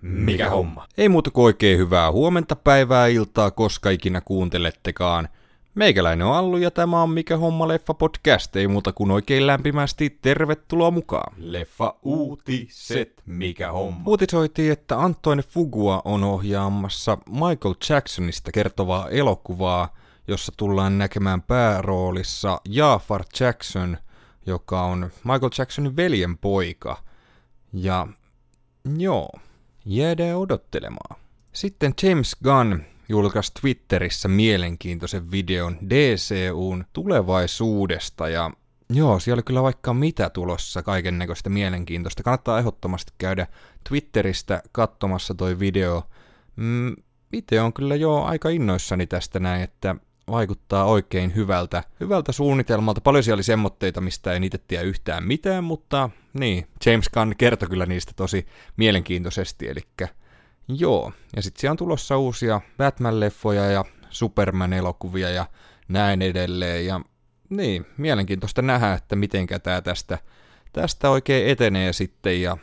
Mikä homma? Ei muuta kuin oikein hyvää huomenta, päivää, iltaa, koska ikinä kuuntelettekaan. Meikäläinen on Allu ja tämä on Mikä homma leffa podcast. Ei muuta kuin oikein lämpimästi tervetuloa mukaan. Leffa uutiset. Mikä homma? Uutisoitiin, että Antoine Fugua on ohjaamassa Michael Jacksonista kertovaa elokuvaa, jossa tullaan näkemään pääroolissa Jafar Jackson, joka on Michael Jacksonin veljen poika. Ja joo, jäädään odottelemaan. Sitten James Gunn julkaisi Twitterissä mielenkiintoisen videon DCUn tulevaisuudesta ja Joo, siellä oli kyllä vaikka mitä tulossa kaiken näköistä mielenkiintoista. Kannattaa ehdottomasti käydä Twitteristä katsomassa toi video. Mm, itse on kyllä jo aika innoissani tästä näin, että vaikuttaa oikein hyvältä, hyvältä suunnitelmalta. Paljon siellä oli semmotteita, mistä en itse tiedä yhtään mitään, mutta niin, James Gunn kertoi kyllä niistä tosi mielenkiintoisesti, eli joo. Ja sitten siellä on tulossa uusia Batman-leffoja ja Superman-elokuvia ja näin edelleen, ja niin, mielenkiintoista nähdä, että mitenkä tämä tästä, tästä oikein etenee sitten, ja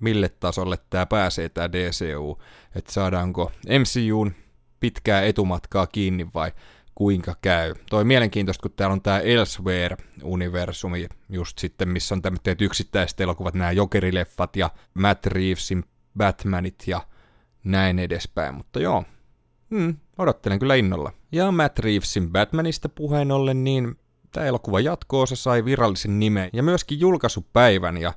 mille tasolle tämä pääsee tämä DCU, että saadaanko MCUn pitkää etumatkaa kiinni vai kuinka käy. Toi mielenkiintoista, kun täällä on tämä Elsewhere-universumi, just sitten, missä on tämmöiset yksittäiset elokuvat, nämä Jokerileffat ja Matt Reevesin Batmanit ja näin edespäin, mutta joo, hmm, odottelen kyllä innolla. Ja Matt Reevesin Batmanista puheen ollen, niin tämä elokuva jatkoosa sai virallisen nimen ja myöskin julkaisupäivän ja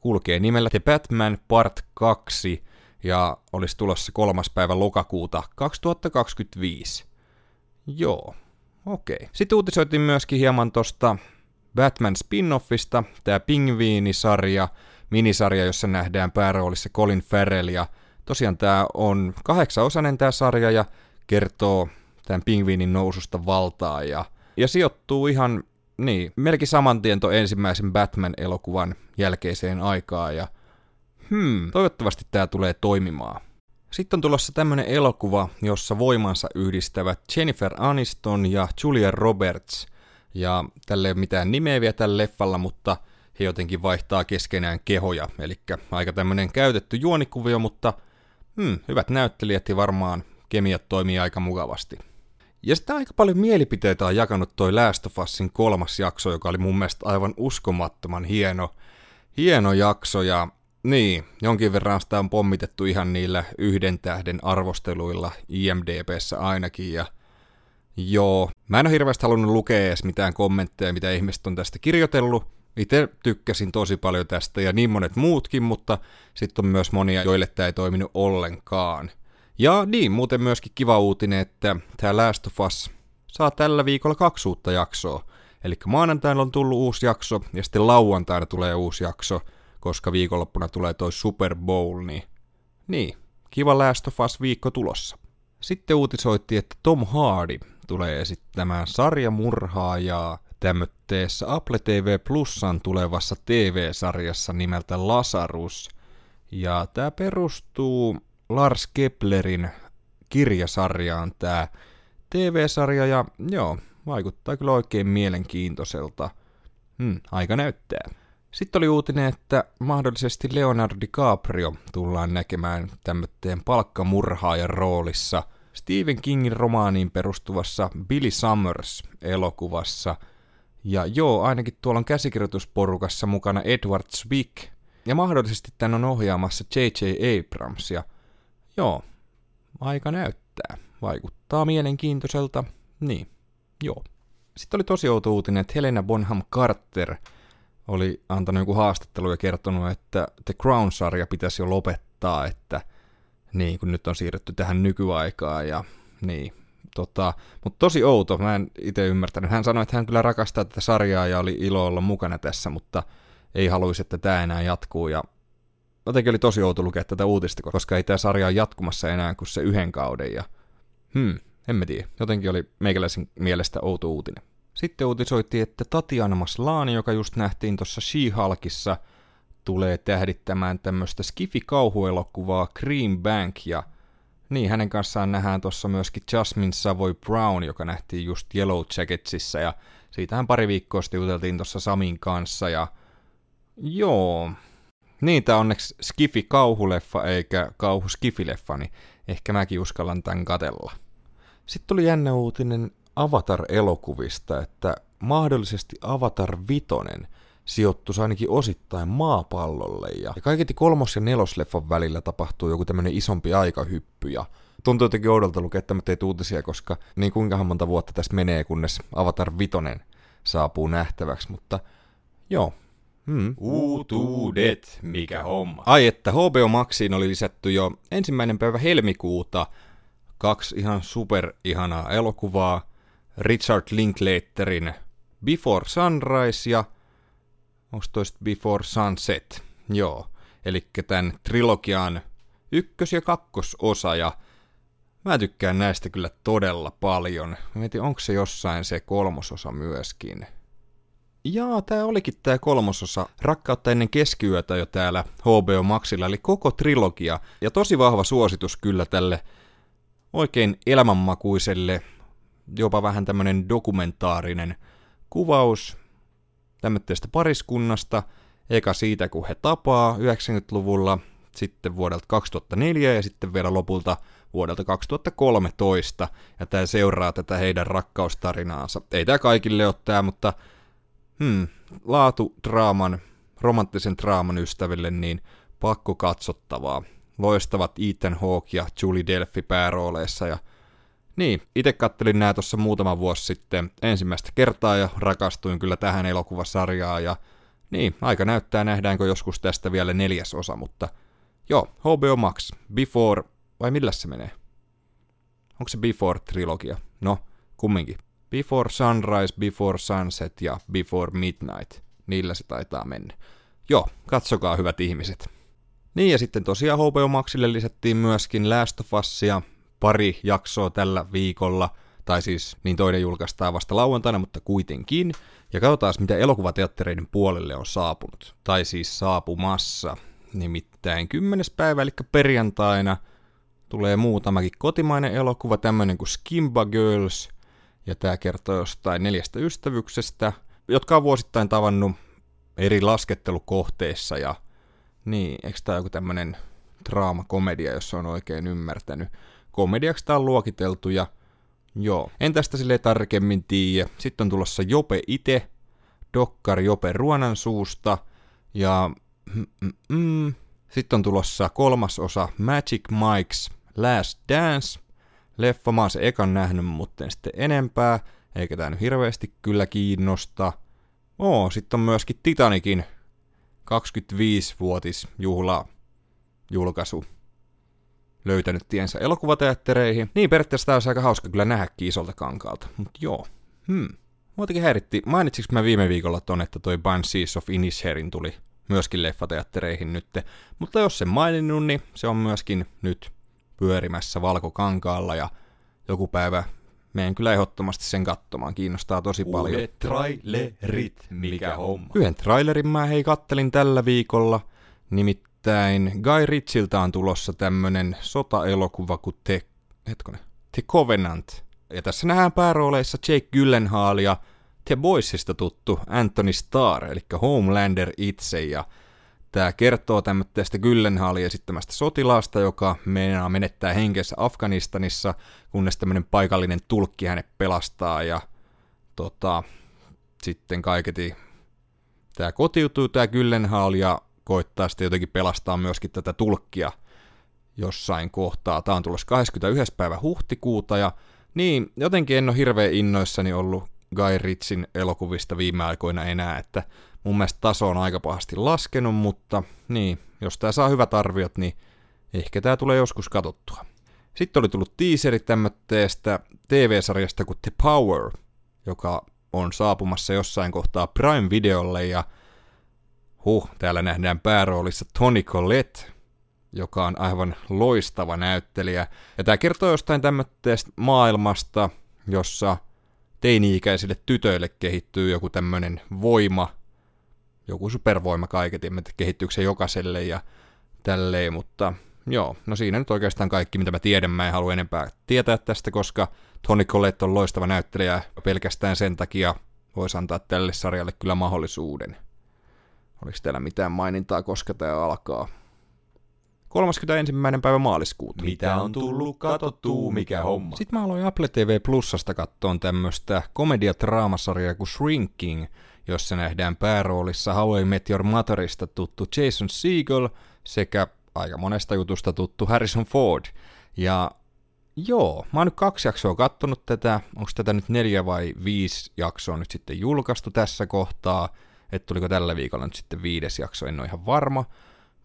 kulkee nimellä The Batman Part 2 ja olisi tulossa kolmas päivä lokakuuta 2025. Joo, okei. Okay. Sitten uutisoitiin myöskin hieman tosta Batman spin-offista, tämä Pingviini-sarja, minisarja, jossa nähdään pääroolissa Colin Farrell ja tosiaan tämä on kahdeksanosainen tämä sarja ja kertoo tämän pingviinin noususta valtaa ja, ja sijoittuu ihan niin, melkein saman tien ensimmäisen Batman-elokuvan jälkeiseen aikaan ja hmm, toivottavasti tämä tulee toimimaan. Sitten on tulossa tämmönen elokuva, jossa voimansa yhdistävät Jennifer Aniston ja Julia Roberts. Ja tälle ei ole mitään nimeä vielä tällä leffalla, mutta he jotenkin vaihtaa keskenään kehoja. Eli aika tämmönen käytetty juonikuvio, mutta hmm, hyvät näyttelijät ja varmaan kemiat toimii aika mukavasti. Ja sitten aika paljon mielipiteitä on jakanut toi Last of Usin kolmas jakso, joka oli mun mielestä aivan uskomattoman hieno, hieno jakso. Ja niin, jonkin verran sitä on pommitettu ihan niillä yhden tähden arvosteluilla IMDBssä ainakin, ja joo, mä en ole hirveästi halunnut lukea edes mitään kommentteja, mitä ihmiset on tästä kirjoitellut. Itse tykkäsin tosi paljon tästä ja niin monet muutkin, mutta sitten on myös monia, joille tämä ei toiminut ollenkaan. Ja niin, muuten myöskin kiva uutinen, että tämä Last of Us saa tällä viikolla kaksi uutta jaksoa. Eli maanantaina on tullut uusi jakso ja sitten lauantaina tulee uusi jakso – koska viikonloppuna tulee toi Super Bowl, niin, niin kiva Last of Us viikko tulossa. Sitten uutisoitti, että Tom Hardy tulee esittämään sarjamurhaajaa tämmötteessä Apple TV Plusan tulevassa TV-sarjassa nimeltä Lazarus. Ja tämä perustuu Lars Keplerin kirjasarjaan tämä TV-sarja ja joo, vaikuttaa kyllä oikein mielenkiintoiselta. Hmm, aika näyttää. Sitten oli uutinen, että mahdollisesti Leonardo DiCaprio tullaan näkemään tämmöteen palkkamurhaajan roolissa Stephen Kingin romaaniin perustuvassa Billy Summers-elokuvassa. Ja joo, ainakin tuolla on käsikirjoitusporukassa mukana Edward Zwick, ja mahdollisesti tän on ohjaamassa J.J. Abrams, ja joo, aika näyttää. Vaikuttaa mielenkiintoiselta. Niin, joo. Sitten oli tosi outo uutinen, että Helena Bonham Carter – oli antanut joku haastattelu ja kertonut, että The Crown-sarja pitäisi jo lopettaa, että niin, kun nyt on siirretty tähän nykyaikaan ja niin, tota, mutta tosi outo, mä en itse ymmärtänyt. Hän sanoi, että hän kyllä rakastaa tätä sarjaa ja oli ilo olla mukana tässä, mutta ei haluaisi, että tämä enää jatkuu ja jotenkin oli tosi outo lukea tätä uutista, koska ei tämä sarja ole jatkumassa enää kuin se yhden kauden ja hmm, en mä tiedä, jotenkin oli meikäläisen mielestä outo uutinen. Sitten uutisoitiin, että Tatiana Maslani, joka just nähtiin tuossa She-Hulkissa, tulee tähdittämään tämmöistä skifi-kauhuelokuvaa Green Bank ja niin, hänen kanssaan nähdään tuossa myöskin Jasmine Savoy Brown, joka nähtiin just Yellow Jacketsissa ja siitähän pari viikkoa sitten juteltiin tuossa Samin kanssa ja joo, tää on onneksi Skifi-kauhuleffa eikä kauhu-skifileffa, niin ehkä mäkin uskallan tämän katella. Sitten tuli jännä uutinen Avatar-elokuvista, että mahdollisesti Avatar Vitonen sijoittuisi ainakin osittain maapallolle. Ja, ja kaiketi kolmos- ja nelosleffan välillä tapahtuu joku tämmöinen isompi aikahyppy. Ja tuntuu jotenkin oudolta lukea tämmöitä uutisia, koska niin kuinka monta vuotta tästä menee, kunnes Avatar Vitonen saapuu nähtäväksi. Mutta joo, Hmm. Uutuudet, mikä homma. Ai että HBO Maxiin oli lisätty jo ensimmäinen päivä helmikuuta kaksi ihan super ihanaa elokuvaa. Richard Linklaterin Before Sunrise ja onko toista Before Sunset? Joo, eli tämän trilogian ykkös- ja kakkososa ja mä tykkään näistä kyllä todella paljon. Mä mietin, onko se jossain se kolmososa myöskin. Jaa, tää olikin tää kolmososa. Rakkautta ennen keskiyötä jo täällä HBO Maxilla, eli koko trilogia. Ja tosi vahva suositus kyllä tälle oikein elämänmakuiselle, jopa vähän tämmönen dokumentaarinen kuvaus tämmöistä pariskunnasta. Eka siitä, kun he tapaa 90-luvulla, sitten vuodelta 2004 ja sitten vielä lopulta vuodelta 2013. Ja tämä seuraa tätä heidän rakkaustarinaansa. Ei tämä kaikille ole tämä, mutta hmm, laatudraaman, romanttisen draaman ystäville, niin pakko katsottavaa. Loistavat Ethan Hawke ja Julie Delphi päärooleissa ja niin, itse kattelin nää tuossa muutama vuosi sitten ensimmäistä kertaa ja rakastuin kyllä tähän elokuvasarjaan ja niin, aika näyttää nähdäänkö joskus tästä vielä neljäs osa, mutta joo, HBO Max, Before, vai millä se menee? Onko se Before-trilogia? No, kumminkin. Before Sunrise, Before Sunset ja Before Midnight. Niillä se taitaa mennä. Joo, katsokaa hyvät ihmiset. Niin ja sitten tosiaan HBO Maxille lisättiin myöskin Last of Usia, pari jaksoa tällä viikolla, tai siis niin toinen julkaistaan vasta lauantaina, mutta kuitenkin. Ja katsotaan, mitä elokuvateattereiden puolelle on saapunut, tai siis saapumassa. Nimittäin 10. päivä, eli perjantaina, tulee muutamakin kotimainen elokuva, tämmönen kuin Skimba Girls, ja tämä kertoo jostain neljästä ystävyksestä, jotka on vuosittain tavannut eri laskettelukohteissa, ja niin, eikö tämä joku tämmönen draama-komedia, jos on oikein ymmärtänyt on luokiteltu ja joo. En tästä sille tarkemmin tiedä. Sitten on tulossa Jope ite, Dokkar Jope Ruonan suusta ja mm, mm, mm. sitten on tulossa kolmas osa Magic Mike's Last Dance. Leffa mä oon se ekan nähnyt, mutta en sitten enempää, eikä tää nyt hirveästi kyllä kiinnosta. Oo, sitten on myöskin Titanikin 25-vuotis juhla julkaisu löytänyt tiensä elokuvateattereihin. Niin periaatteessa tämä olisi aika hauska kyllä nähdäkin isolta kankaalta, mutta joo. Hmm. Muutenkin häiritti. Mainitsinko mä viime viikolla ton, että toi Banshees of Inisherin tuli myöskin leffateattereihin nyt. Mutta jos se maininnut, niin se on myöskin nyt pyörimässä valkokankaalla ja joku päivä meidän kyllä ehdottomasti sen katsomaan. Kiinnostaa tosi paljon. Uudet trailerit, mikä homma. Yhden trailerin mä hei kattelin tällä viikolla. Nimittäin Nimittäin Guy Ritchiltä on tulossa tämmönen sota-elokuva kuin The, hetkone, The Covenant. Ja tässä nähdään päärooleissa Jake Gyllenhaal ja The Boysista tuttu Anthony Starr, eli Homelander itse. Ja tämä kertoo tästä Gyllenhaalin esittämästä sotilaasta, joka meinaa menettää henkensä Afganistanissa, kunnes tämmöinen paikallinen tulkki hänet pelastaa ja tota, sitten kaiketi tämä kotiutuu tämä Gyllenhaal ja koittaa sitten jotenkin pelastaa myöskin tätä tulkkia jossain kohtaa. Tämä on tulossa 21. päivä huhtikuuta ja niin, jotenkin en ole hirveän innoissani ollut Guy Ritsin elokuvista viime aikoina enää, että mun mielestä taso on aika pahasti laskenut, mutta niin, jos tämä saa hyvät arviot, niin ehkä tämä tulee joskus katottua. Sitten oli tullut teaseri tämmöistä TV-sarjasta kuin The Power, joka on saapumassa jossain kohtaa Prime-videolle ja Huh, täällä nähdään pääroolissa Toni Collette, joka on aivan loistava näyttelijä. Ja tämä kertoo jostain tämmöistä maailmasta, jossa teini-ikäisille tytöille kehittyy joku tämmöinen voima, joku supervoima kaiketin, että kehittyykö se jokaiselle ja tälleen, mutta joo, no siinä nyt oikeastaan kaikki, mitä mä tiedän, mä en halua enempää tietää tästä, koska Toni Collette on loistava näyttelijä pelkästään sen takia voisi antaa tälle sarjalle kyllä mahdollisuuden. Oliko teillä mitään mainintaa, koska tämä alkaa? 31. päivä maaliskuuta. Mitä on tullut katottuu, mikä homma? Sitten mä aloin Apple TV Plusasta kattoon tämmöstä komediatraamasarjaa kuin Shrinking, jossa nähdään pääroolissa How I Met Your Motherista tuttu Jason Segel sekä aika monesta jutusta tuttu Harrison Ford. Ja joo, mä oon nyt kaksi jaksoa kattonut tätä, onko tätä nyt neljä vai viisi jaksoa nyt sitten julkaistu tässä kohtaa, että tuliko tällä viikolla nyt sitten viides jakso, en ole ihan varma.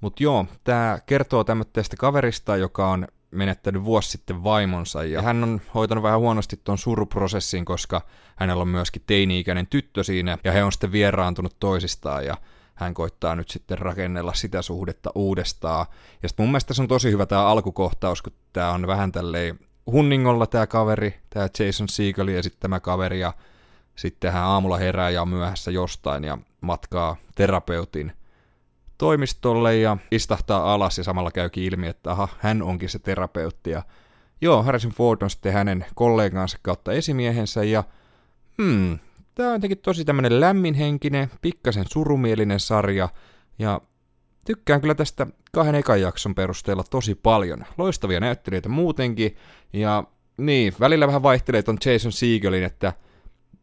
Mutta joo, tämä kertoo tämmöistä kaverista, joka on menettänyt vuosi sitten vaimonsa, ja hän on hoitanut vähän huonosti tuon suruprosessin, koska hänellä on myöskin teini-ikäinen tyttö siinä, ja he on sitten vieraantunut toisistaan, ja hän koittaa nyt sitten rakennella sitä suhdetta uudestaan. Ja sitten mun mielestä se on tosi hyvä tämä alkukohtaus, kun tämä on vähän tälleen hunningolla tämä kaveri, tämä Jason Segel ja sitten tämä kaveri, ja sitten hän aamulla herää ja on myöhässä jostain ja matkaa terapeutin toimistolle ja istahtaa alas ja samalla käykin ilmi, että aha, hän onkin se terapeutti. Ja joo, Harrison Ford on sitten hänen kollegansa kautta esimiehensä ja hmm, tämä on jotenkin tosi tämmöinen lämminhenkinen, pikkasen surumielinen sarja ja tykkään kyllä tästä kahden ekan jakson perusteella tosi paljon. Loistavia näyttelijöitä muutenkin ja niin, välillä vähän vaihtelee ton Jason Segelin, että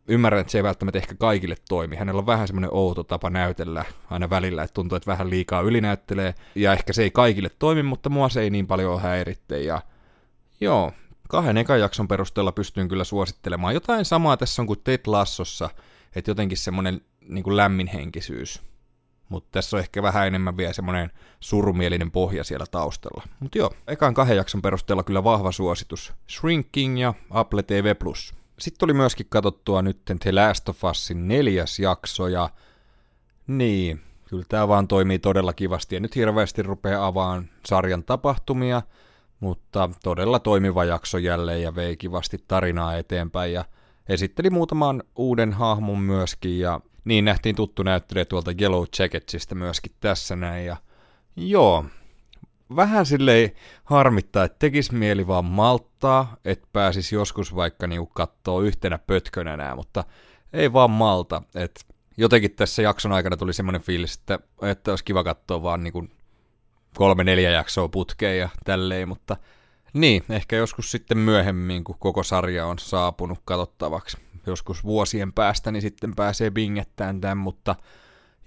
ymmärrän, että se ei välttämättä ehkä kaikille toimi. Hänellä on vähän semmoinen outo tapa näytellä aina välillä, että tuntuu, että vähän liikaa ylinäyttelee. Ja ehkä se ei kaikille toimi, mutta mua se ei niin paljon häiritte. Ja joo, kahden ekan jakson perusteella pystyn kyllä suosittelemaan. Jotain samaa tässä on kuin Ted Lassossa, että jotenkin semmoinen niin lämminhenkisyys. Mutta tässä on ehkä vähän enemmän vielä semmoinen surumielinen pohja siellä taustalla. Mutta joo, ekan kahden jakson perusteella kyllä vahva suositus. Shrinking ja Apple TV+. Sitten tuli myöskin katsottua nyt The Last of Usin neljäs jakso ja niin, kyllä tämä vaan toimii todella kivasti. Ja nyt hirveästi rupeaa avaan sarjan tapahtumia, mutta todella toimiva jakso jälleen ja vei kivasti tarinaa eteenpäin ja esitteli muutaman uuden hahmon myöskin ja niin nähtiin tuttu näyttelijä tuolta Yellow Jacketsista myöskin tässä näin ja joo, vähän silleen harmittaa, että tekisi mieli vaan malttaa, että pääsis joskus vaikka niinku kattoo yhtenä pötkönä nää, mutta ei vaan malta. Et jotenkin tässä jakson aikana tuli semmoinen fiilis, että, että olisi kiva katsoa vaan niinku kolme neljä jaksoa putkeen ja tälleen, mutta niin, ehkä joskus sitten myöhemmin, kun koko sarja on saapunut katsottavaksi. Joskus vuosien päästä, niin sitten pääsee bingettään tämän, mutta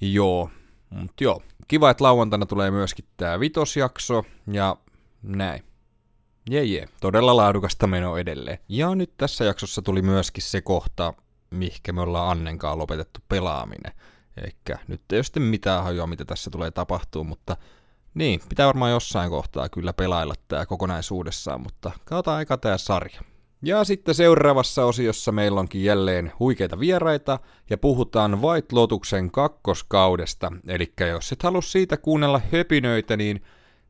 joo, mutta joo, kiva, että lauantaina tulee myöskin tämä vitosjakso ja näin. Jee, jee, todella laadukasta menoa edelleen. Ja nyt tässä jaksossa tuli myöskin se kohta, mihkä me ollaan Annenkaan lopetettu pelaaminen. Eikä nyt ei ole sitten mitään hajoa, mitä tässä tulee tapahtuu, mutta niin, pitää varmaan jossain kohtaa kyllä pelailla tämä kokonaisuudessaan, mutta katsotaan aika tämä sarja. Ja sitten seuraavassa osiossa meillä onkin jälleen huikeita vieraita ja puhutaan White Lotuksen kakkoskaudesta. Eli jos et halua siitä kuunnella höpinöitä, niin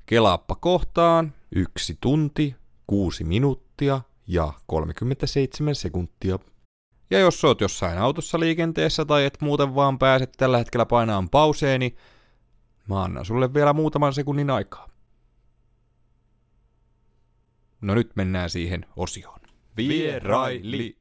kelaappa kohtaan yksi tunti, kuusi minuuttia ja 37 sekuntia. Ja jos oot jossain autossa liikenteessä tai et muuten vaan pääse tällä hetkellä painaan pauseeni, niin mä annan sulle vielä muutaman sekunnin aikaa. No nyt mennään siihen osioon. Vieraili.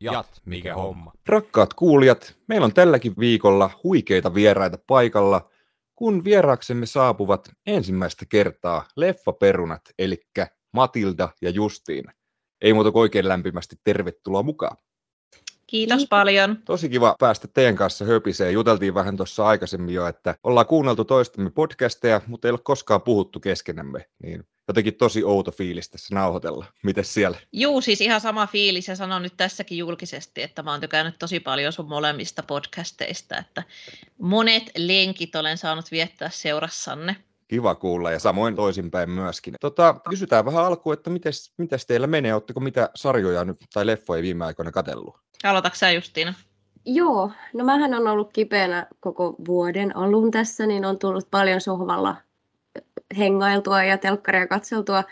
Jat, mikä homma. Rakkaat kuulijat, meillä on tälläkin viikolla huikeita vieraita paikalla, kun vieraaksemme saapuvat ensimmäistä kertaa leffaperunat, eli Matilda ja Justiina. Ei muuta kuin oikein lämpimästi tervetuloa mukaan. Kiitos paljon. Tosi kiva päästä teidän kanssa höpiseen. Juteltiin vähän tuossa aikaisemmin jo, että ollaan kuunneltu toistamme podcasteja, mutta ei ole koskaan puhuttu keskenämme. Niin jotenkin tosi outo fiilis tässä nauhoitella. Mites siellä? Juu, siis ihan sama fiilis ja sanon nyt tässäkin julkisesti, että mä oon tykännyt tosi paljon sun molemmista podcasteista, että monet lenkit olen saanut viettää seurassanne. Kiva kuulla ja samoin toisinpäin myöskin. Tota, kysytään vähän alkuun, että mites, mites teillä menee? Oletteko mitä sarjoja nyt, tai leffoja viime aikoina katsellut? Aloitatko sä Justiina? Joo, no mähän on ollut kipeänä koko vuoden alun tässä, niin on tullut paljon sohvalla hengailtua ja telkkaria katseltua.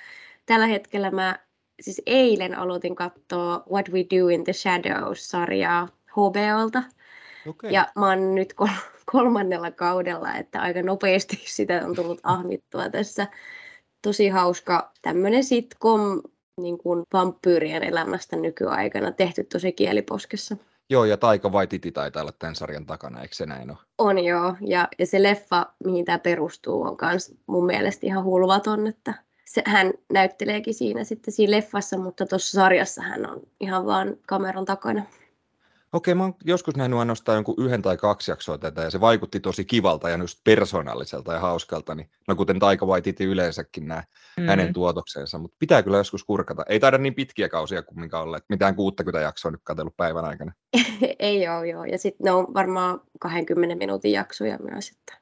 Tällä hetkellä mä siis eilen aloitin katsoa What We Do in the Shadows-sarjaa HBOlta. Okay. Ja mä oon nyt kol- kolmannella kaudella, että aika nopeasti sitä on tullut ahmittua tässä. Tosi hauska tämmöinen sitcom niin kuin vampyyrien elämästä nykyaikana tehty tosi kieliposkessa. Joo, ja Taika Waititi taitaa olla tämän sarjan takana, eikö se näin ole? On joo, ja, ja se leffa, mihin tämä perustuu, on myös mun mielestä ihan hulvaton, että se, hän näytteleekin siinä sitten siinä leffassa, mutta tuossa sarjassa hän on ihan vaan kameran takana. Okei, mä oon joskus nähnyt ainoastaan jonkun yhden tai kaksi jaksoa tätä, ja se vaikutti tosi kivalta ja just persoonalliselta ja hauskalta, niin, no kuten Taika Waititi yleensäkin nämä mm. hänen tuotoksensa, mutta pitää kyllä joskus kurkata. Ei taida niin pitkiä kausia kumminkaan olla, että mitään 60 jaksoa nyt katsellut päivän aikana. Ei ole, joo. Ja sitten ne on varmaan 20 minuutin jaksoja myös. Että...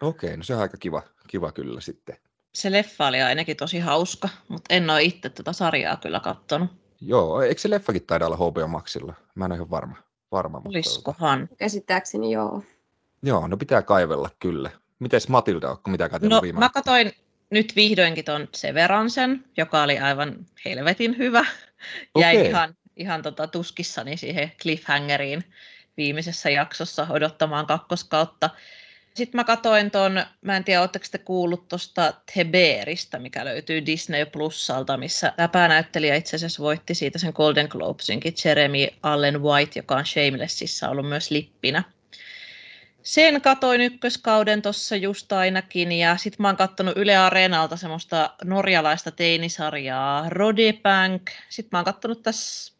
Okei, no se on aika kiva, kiva kyllä sitten. Se leffa oli ainakin tosi hauska, mutta en ole itse tätä sarjaa kyllä katsonut. Joo, eikö se leffakin taida olla HBO Maxilla? Mä en ole ihan varma. varma mutta... Olisikohan? Käsittääkseni joo. Joo, no pitää kaivella kyllä. Mites Matilda, onko mitä katsellut no, viime mä katsoin nyt vihdoinkin ton Severansen, joka oli aivan helvetin hyvä. Jäin okay. ihan, ihan tota tuskissani siihen cliffhangeriin viimeisessä jaksossa odottamaan kakkoskautta. Sitten mä katoin ton, mä en tiedä, oletteko te kuullut tuosta Teberistä, mikä löytyy Disney Plusalta, missä tämä päänäyttelijä itse asiassa voitti siitä sen Golden Globesinkin, Jeremy Allen White, joka on Shamelessissa ollut myös lippinä. Sen katoin ykköskauden tuossa just ainakin, ja sitten mä oon kattonut Yle Areenalta semmoista norjalaista teinisarjaa Rodebank. Sitten mä oon kattonut tässä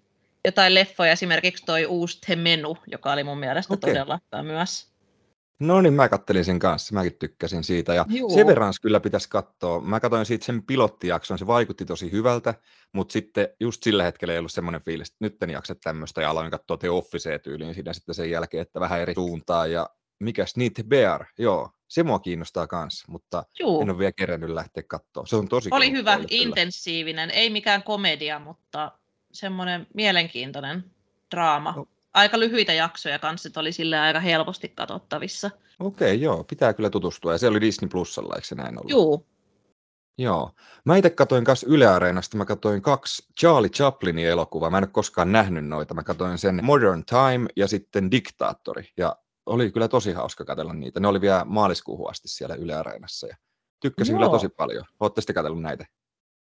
jotain leffoja, esimerkiksi toi uusi Temenu, joka oli mun mielestä okay. todella hyvä myös. No niin, mä kattelin sen kanssa, mäkin tykkäsin siitä. Ja Juu. Severance kyllä pitäisi katsoa. Mä katsoin siitä sen pilottijakson, se vaikutti tosi hyvältä, mutta sitten just sillä hetkellä ei ollut semmoinen fiilis, että nyt en jaksa tämmöistä, ja aloin katsoa The Officea tyyliin siinä sitten sen jälkeen, että vähän eri suuntaan. Ja mikäs Need Bear, joo, se mua kiinnostaa kanssa, mutta Juu. en ole vielä kerännyt lähteä katsoa. Se on tosi Oli hyvä, intensiivinen, ei mikään komedia, mutta semmoinen mielenkiintoinen draama. No aika lyhyitä jaksoja kanssa, että oli sille aika helposti katsottavissa. Okei, okay, joo, pitää kyllä tutustua. Ja se oli Disney Plusalla, eikö se näin ollut? Joo. Joo. Mä itse katsoin kanssa Yle Areenasta, mä katsoin kaksi Charlie Chaplinin elokuvaa. Mä en ole koskaan nähnyt noita. Mä katsoin sen Modern Time ja sitten Diktaattori. Ja oli kyllä tosi hauska katsella niitä. Ne oli vielä maaliskuuhun asti siellä Yle Areenassa. Ja tykkäsin Joo. kyllä tosi paljon. Olette sitten katsellut näitä?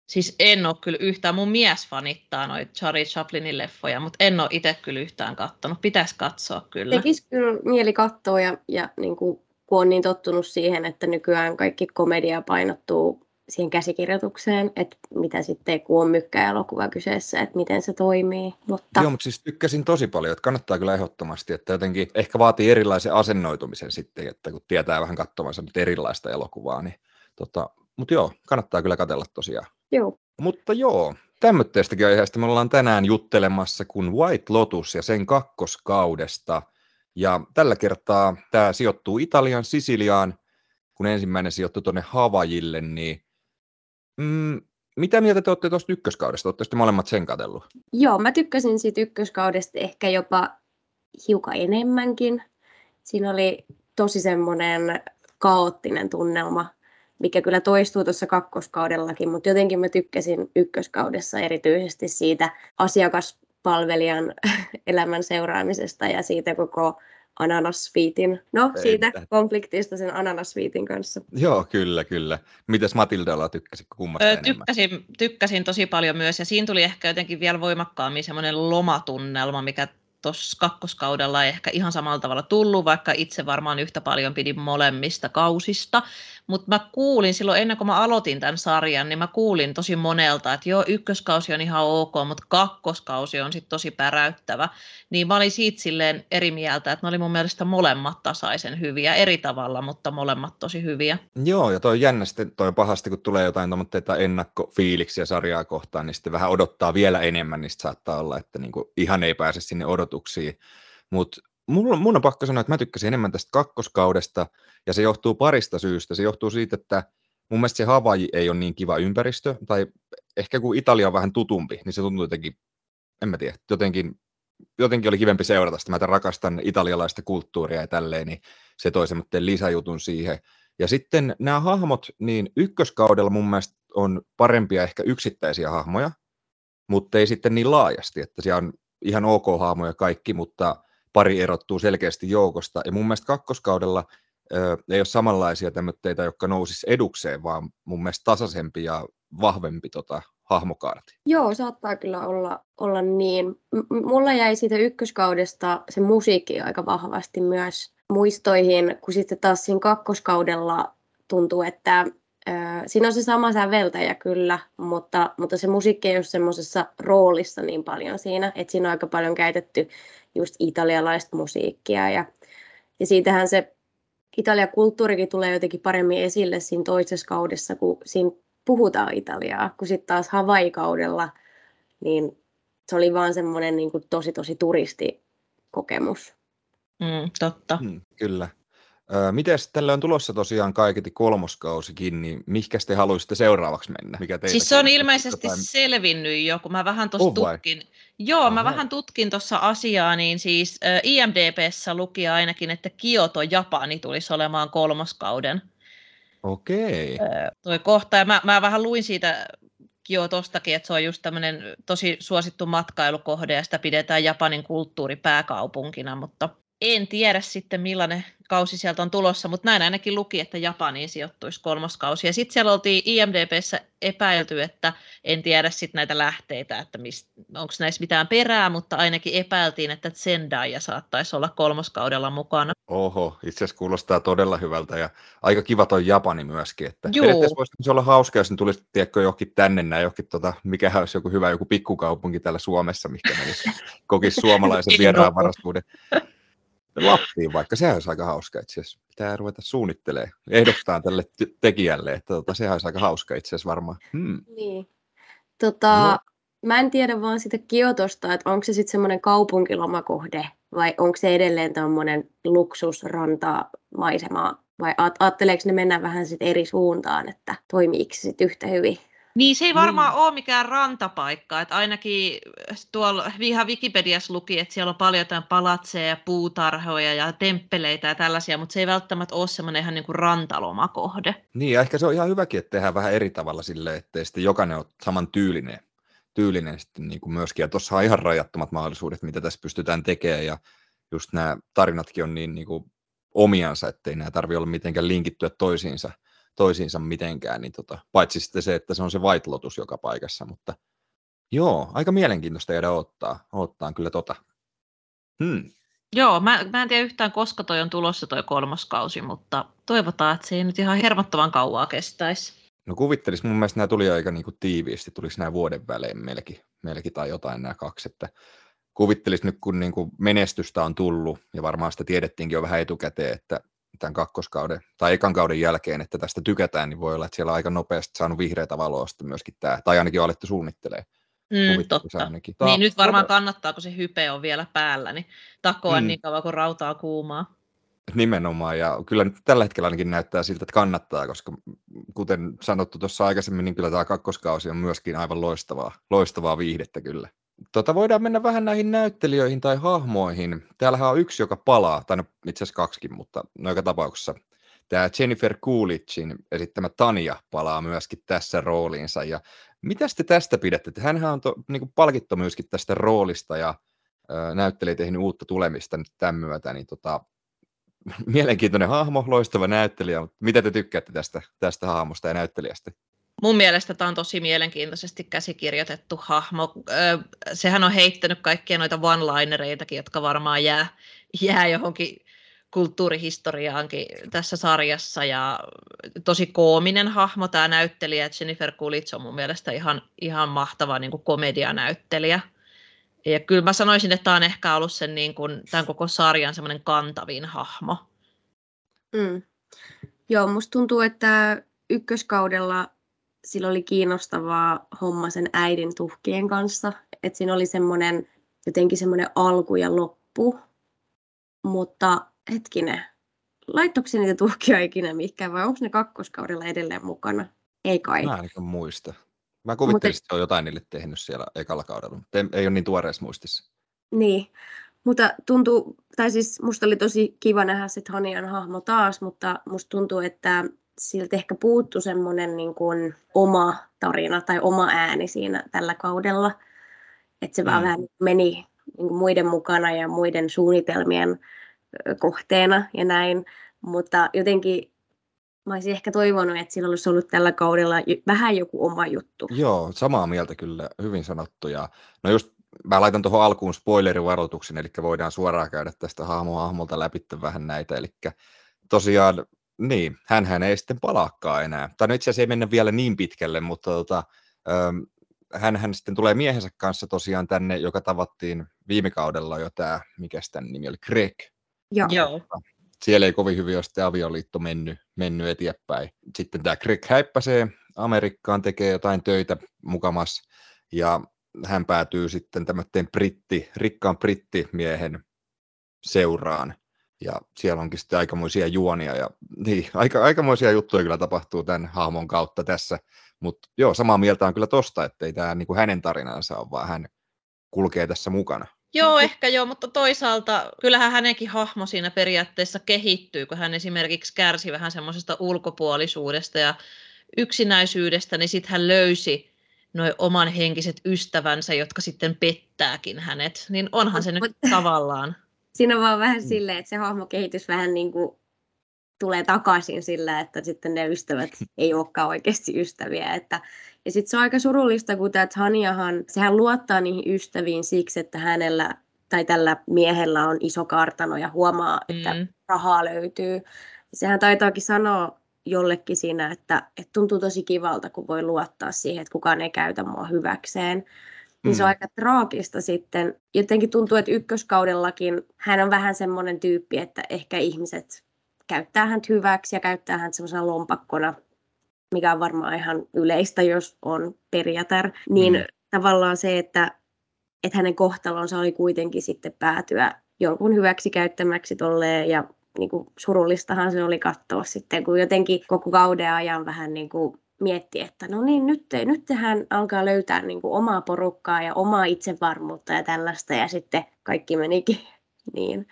Siis en ole kyllä yhtään, mun mies fanittaa noita Charlie Chaplinin leffoja, mutta en ole itse kyllä yhtään kattonut. Pitäisi katsoa kyllä. Tekisi kyllä mieli katsoa ja, ja niin kuin, kun on niin tottunut siihen, että nykyään kaikki komedia painottuu siihen käsikirjoitukseen, että mitä sitten kun on mykkäelokuva kyseessä, että miten se toimii. Mutta... Joo, mutta siis tykkäsin tosi paljon, että kannattaa kyllä ehdottomasti, että jotenkin ehkä vaatii erilaisen asennoitumisen sitten, että kun tietää vähän katsomansa nyt erilaista elokuvaa, niin tota, mutta joo, kannattaa kyllä katella tosiaan. Joo. Mutta joo, tämmöisestäkin aiheesta me ollaan tänään juttelemassa kuin White Lotus ja sen kakkoskaudesta. Ja tällä kertaa tämä sijoittuu Italian Sisiliaan, kun ensimmäinen sijoittui tuonne Havajille, niin mm, mitä mieltä te olette tuosta ykköskaudesta? Olette sitten molemmat sen katsellut? Joo, mä tykkäsin siitä ykköskaudesta ehkä jopa hiukan enemmänkin. Siinä oli tosi semmoinen kaoottinen tunnelma mikä kyllä toistuu tuossa kakkoskaudellakin, mutta jotenkin mä tykkäsin ykköskaudessa erityisesti siitä asiakaspalvelijan elämän seuraamisesta ja siitä koko ananasviitin, no siitä Entä. konfliktista sen ananasviitin kanssa. Joo, kyllä, kyllä. Mitäs Matildalla tykkäsit kummasta öö, tykkäsin, tykkäsin tosi paljon myös ja siinä tuli ehkä jotenkin vielä voimakkaammin semmoinen lomatunnelma, mikä tuossa kakkoskaudella ei ehkä ihan samalla tavalla tullut, vaikka itse varmaan yhtä paljon pidin molemmista kausista. Mutta mä kuulin silloin ennen kuin mä aloitin tämän sarjan, niin mä kuulin tosi monelta, että joo, ykköskausi on ihan ok, mutta kakkoskausi on sitten tosi päräyttävä. Niin mä olin siitä silleen eri mieltä, että ne oli mun mielestä molemmat tasaisen hyviä, eri tavalla, mutta molemmat tosi hyviä. Joo, ja toi jännä sitten, toi pahasti, kun tulee jotain tuommoitteita ennakkofiiliksiä sarjaa kohtaan, niin sitten vähän odottaa vielä enemmän, niin saattaa olla, että niinku ihan ei pääse sinne odotuksiin. Mutta mun, mun on pakko sanoa, että mä tykkäsin enemmän tästä kakkoskaudesta, ja se johtuu parista syystä. Se johtuu siitä, että mun mielestä se Havaji ei ole niin kiva ympäristö, tai ehkä kun Italia on vähän tutumpi, niin se tuntuu jotenkin, en mä tiedä, jotenkin, jotenkin oli kivempi seurata sitä. Mä rakastan italialaista kulttuuria ja tälleen, niin se toi semmoinen lisäjutun siihen. Ja sitten nämä hahmot, niin ykköskaudella mun mielestä on parempia ehkä yksittäisiä hahmoja, mutta ei sitten niin laajasti, että siellä on ihan ok hahmoja kaikki, mutta pari erottuu selkeästi joukosta. Ja mun mielestä kakkoskaudella ö, ei ole samanlaisia tämmöitteitä, jotka nousis edukseen, vaan mun mielestä tasaisempi ja vahvempi tota, hahmokaarti. Joo, saattaa kyllä olla, olla niin. M- mulla jäi siitä ykköskaudesta se musiikki aika vahvasti myös muistoihin, kun sitten taas siinä kakkoskaudella tuntuu, että siinä on se sama säveltäjä kyllä, mutta, mutta se musiikki ei ole semmoisessa roolissa niin paljon siinä, että siinä on aika paljon käytetty just italialaista musiikkia ja, ja siitähän se Italian kulttuurikin tulee jotenkin paremmin esille siinä toisessa kaudessa, kun siinä puhutaan Italiaa, kun sitten taas Hawaii-kaudella, niin se oli vaan semmoinen niin kuin tosi tosi turistikokemus. Mm, totta. Hmm, kyllä. Miten tällä on tulossa tosiaan kaiketi kolmoskausikin, niin mihkä te haluaisitte seuraavaksi mennä? Mikä siis se on ilmeisesti jotain... selvinnyt jo, kun mä vähän tuossa oh, tutkin. Joo, Aha. mä vähän tutkin tuossa asiaa, niin siis äh, IMDBssä luki ainakin, että Kioto Japani tulisi olemaan kolmoskauden. Okei. Okay. Toi kohta, ja mä, mä vähän luin siitä Kiotostakin, että se on just tämmöinen tosi suosittu matkailukohde, ja sitä pidetään Japanin kulttuuripääkaupunkina, mutta en tiedä sitten millainen kausi sieltä on tulossa, mutta näin ainakin luki, että Japaniin sijoittuisi kolmoskausi. Ja sitten siellä oltiin IMDBssä epäilty, että en tiedä sitten näitä lähteitä, että onko näissä mitään perää, mutta ainakin epäiltiin, että Zendaya saattaisi olla kolmoskaudella mukana. Oho, itse asiassa kuulostaa todella hyvältä ja aika kiva toi Japani myöskin. Että periaatteessa voisi olla hauska, jos ne tulisi tiedätkö, johonkin tänne näin, johonkin, tota, mikä olisi joku hyvä joku pikkukaupunki täällä Suomessa, mikä menisi, kokisi suomalaisen vieraanvarastuuden. Lappiin vaikka, sehän olisi aika hauska itse asiassa. Pitää ruveta suunnittelemaan, ehdottaa tälle tekijälle, että tota, sehän olisi aika hauska itse asiassa varmaan. Hmm. Niin. Tota, no. Mä en tiedä vaan sitä Kiotosta, että onko se sitten semmoinen kaupunkilomakohde vai onko se edelleen tämmöinen luksusranta-maisema vai ajatteleeko ne mennä vähän sit eri suuntaan, että toimiiko se sitten yhtä hyvin? Niin se ei varmaan niin. ole mikään rantapaikka, että ainakin tuolla ihan Wikipediassa luki, että siellä on paljon jotain palatseja ja puutarhoja ja temppeleitä ja tällaisia, mutta se ei välttämättä ole semmoinen ihan niin kuin rantalomakohde. Niin ja ehkä se on ihan hyväkin, että tehdään vähän eri tavalla silleen, ettei sitten jokainen ole saman tyylinen, tyylinen sitten niin kuin myöskin. Ja tuossa on ihan rajattomat mahdollisuudet, mitä tässä pystytään tekemään ja just nämä tarinatkin on niin, niin kuin omiansa, ettei nämä tarvitse olla mitenkään linkittyä toisiinsa – toisiinsa mitenkään, niin tota, paitsi sitten se, että se on se White Lotus joka paikassa, mutta joo, aika mielenkiintoista jäädä ottaa, ottaa kyllä tota. Hmm. Joo, mä, mä en tiedä yhtään, koska toi on tulossa toi kolmas kausi, mutta toivotaan, että se ei nyt ihan hermottoman kauaa kestäisi. No kuvittelis, mun mielestä nämä tuli aika niin kuin tiiviisti, tuliko nämä vuoden välein melkein, melkein tai jotain nämä kaksi, että kuvittelis nyt kun niin kuin menestystä on tullut, ja varmaan sitä tiedettiinkin jo vähän etukäteen, että tämän kakkoskauden tai ekan kauden jälkeen, että tästä tykätään, niin voi olla, että siellä on aika nopeasti saanut vihreätä valoa sitten myöskin tämä, tai ainakin alettu suunnittelemaan. Mm, totta. Ainakin. Niin nyt varmaan kannattaa, kun se hype on vielä päällä, niin takoa mm. niin kauan kuin rautaa kuumaa. Nimenomaan, ja kyllä nyt tällä hetkellä ainakin näyttää siltä, että kannattaa, koska kuten sanottu tuossa aikaisemmin, niin kyllä tämä kakkoskausi on myöskin aivan loistavaa, loistavaa viihdettä kyllä. Tota, voidaan mennä vähän näihin näyttelijöihin tai hahmoihin. Täällähän on yksi, joka palaa, tai no, itse asiassa kaksikin, mutta no joka tapauksessa tämä Jennifer Coolidgein esittämä Tania palaa myöskin tässä rooliinsa. Ja mitä te tästä pidätte? Hänhän on to, niin kuin palkittu myöskin tästä roolista ja näyttelijä tehnyt uutta tulemista nyt tämän myötä, niin tota, mielenkiintoinen hahmo, loistava näyttelijä, mitä te tykkäätte tästä, tästä hahmosta ja näyttelijästä? Mun mielestä tämä on tosi mielenkiintoisesti käsikirjoitettu hahmo. Sehän on heittänyt kaikkia noita one-linereitakin, jotka varmaan jää, jää johonkin kulttuurihistoriaankin tässä sarjassa ja tosi koominen hahmo tämä näyttelijä, Jennifer Coolidge on mun mielestä ihan, ihan mahtava niin kuin komedianäyttelijä. Ja kyllä mä sanoisin, että tämä on ehkä ollut sen niin kuin, tämän koko sarjan semmoinen kantavin hahmo. Mm. Joo, musta tuntuu, että ykköskaudella sillä oli kiinnostavaa homma sen äidin tuhkien kanssa. Että siinä oli semmoinen jotenkin semmoinen alku ja loppu. Mutta hetkinen, laittoiko niitä tuhkia ikinä mihinkään vai onko ne kakkoskaudella edelleen mukana? Ei kai. Mä en muista. Mä kuvittelin, että se on jotain niille tehnyt siellä ekalla kaudella, mutta ei, ei ole niin tuoreessa muistissa. Niin, mutta tuntuu, tai siis musta oli tosi kiva nähdä se Hanian hahmo taas, mutta musta tuntuu, että siltä ehkä puuttu semmoinen niin kuin oma tarina tai oma ääni siinä tällä kaudella. Että se mm. vaan vähän meni niin kuin muiden mukana ja muiden suunnitelmien kohteena ja näin. Mutta jotenkin mä olisin ehkä toivonut, että sillä olisi ollut tällä kaudella vähän joku oma juttu. Joo, samaa mieltä kyllä, hyvin sanottu. Ja, no just mä laitan tuohon alkuun spoilerivaroituksen, eli voidaan suoraan käydä tästä hahmo hahmolta läpi vähän näitä. Eli tosiaan, niin, hän ei sitten palaakaan enää. Tai no itse asiassa ei mennä vielä niin pitkälle, mutta tota, hän, hän sitten tulee miehensä kanssa tosiaan tänne, joka tavattiin viime kaudella jo tämä, mikä tämän nimi oli, Greg. Joo. Joo. Siellä ei kovin hyvin ole sitten avioliitto mennyt, mennyt eteenpäin. Sitten tämä Greg häippäsee Amerikkaan, tekee jotain töitä mukamas, ja hän päätyy sitten tämmöisen britti, rikkaan brittimiehen seuraan. Ja siellä onkin sitten aikamoisia juonia ja niin, aika, aikamoisia juttuja kyllä tapahtuu tämän hahmon kautta tässä. Mutta joo, samaa mieltä on kyllä tosta, että ei tämä niinku hänen tarinansa ole, vaan hän kulkee tässä mukana. Joo, ehkä joo, mutta toisaalta kyllähän hänenkin hahmo siinä periaatteessa kehittyy, kun hän esimerkiksi kärsi vähän semmoisesta ulkopuolisuudesta ja yksinäisyydestä, niin sitten hän löysi noin oman henkiset ystävänsä, jotka sitten pettääkin hänet, niin onhan se nyt tavallaan. Siinä on vaan vähän mm. silleen, että se hahmokehitys vähän niin kuin tulee takaisin sillä, että sitten ne ystävät ei olekaan oikeasti ystäviä. Että, ja sitten se on aika surullista, kun tämä Taniahan, sehän luottaa niihin ystäviin siksi, että hänellä tai tällä miehellä on iso kartano ja huomaa, että mm. rahaa löytyy. Sehän taitaakin sanoa jollekin siinä, että, että tuntuu tosi kivalta, kun voi luottaa siihen, että kukaan ei käytä mua hyväkseen. Niin se on mm. aika traagista sitten. Jotenkin tuntuu, että ykköskaudellakin hän on vähän semmoinen tyyppi, että ehkä ihmiset käyttää häntä hyväksi ja käyttää häntä semmoisena lompakkona, mikä on varmaan ihan yleistä, jos on periatar. Niin mm. tavallaan se, että, että hänen kohtalonsa oli kuitenkin sitten päätyä jonkun hyväksi käyttämäksi tolleen ja niin kuin surullistahan se oli katsoa sitten, kun jotenkin koko kauden ajan vähän niin kuin mietti, että no niin, nyt, nyt hän alkaa löytää niin kuin omaa porukkaa ja omaa itsevarmuutta ja tällaista, ja sitten kaikki menikin niin.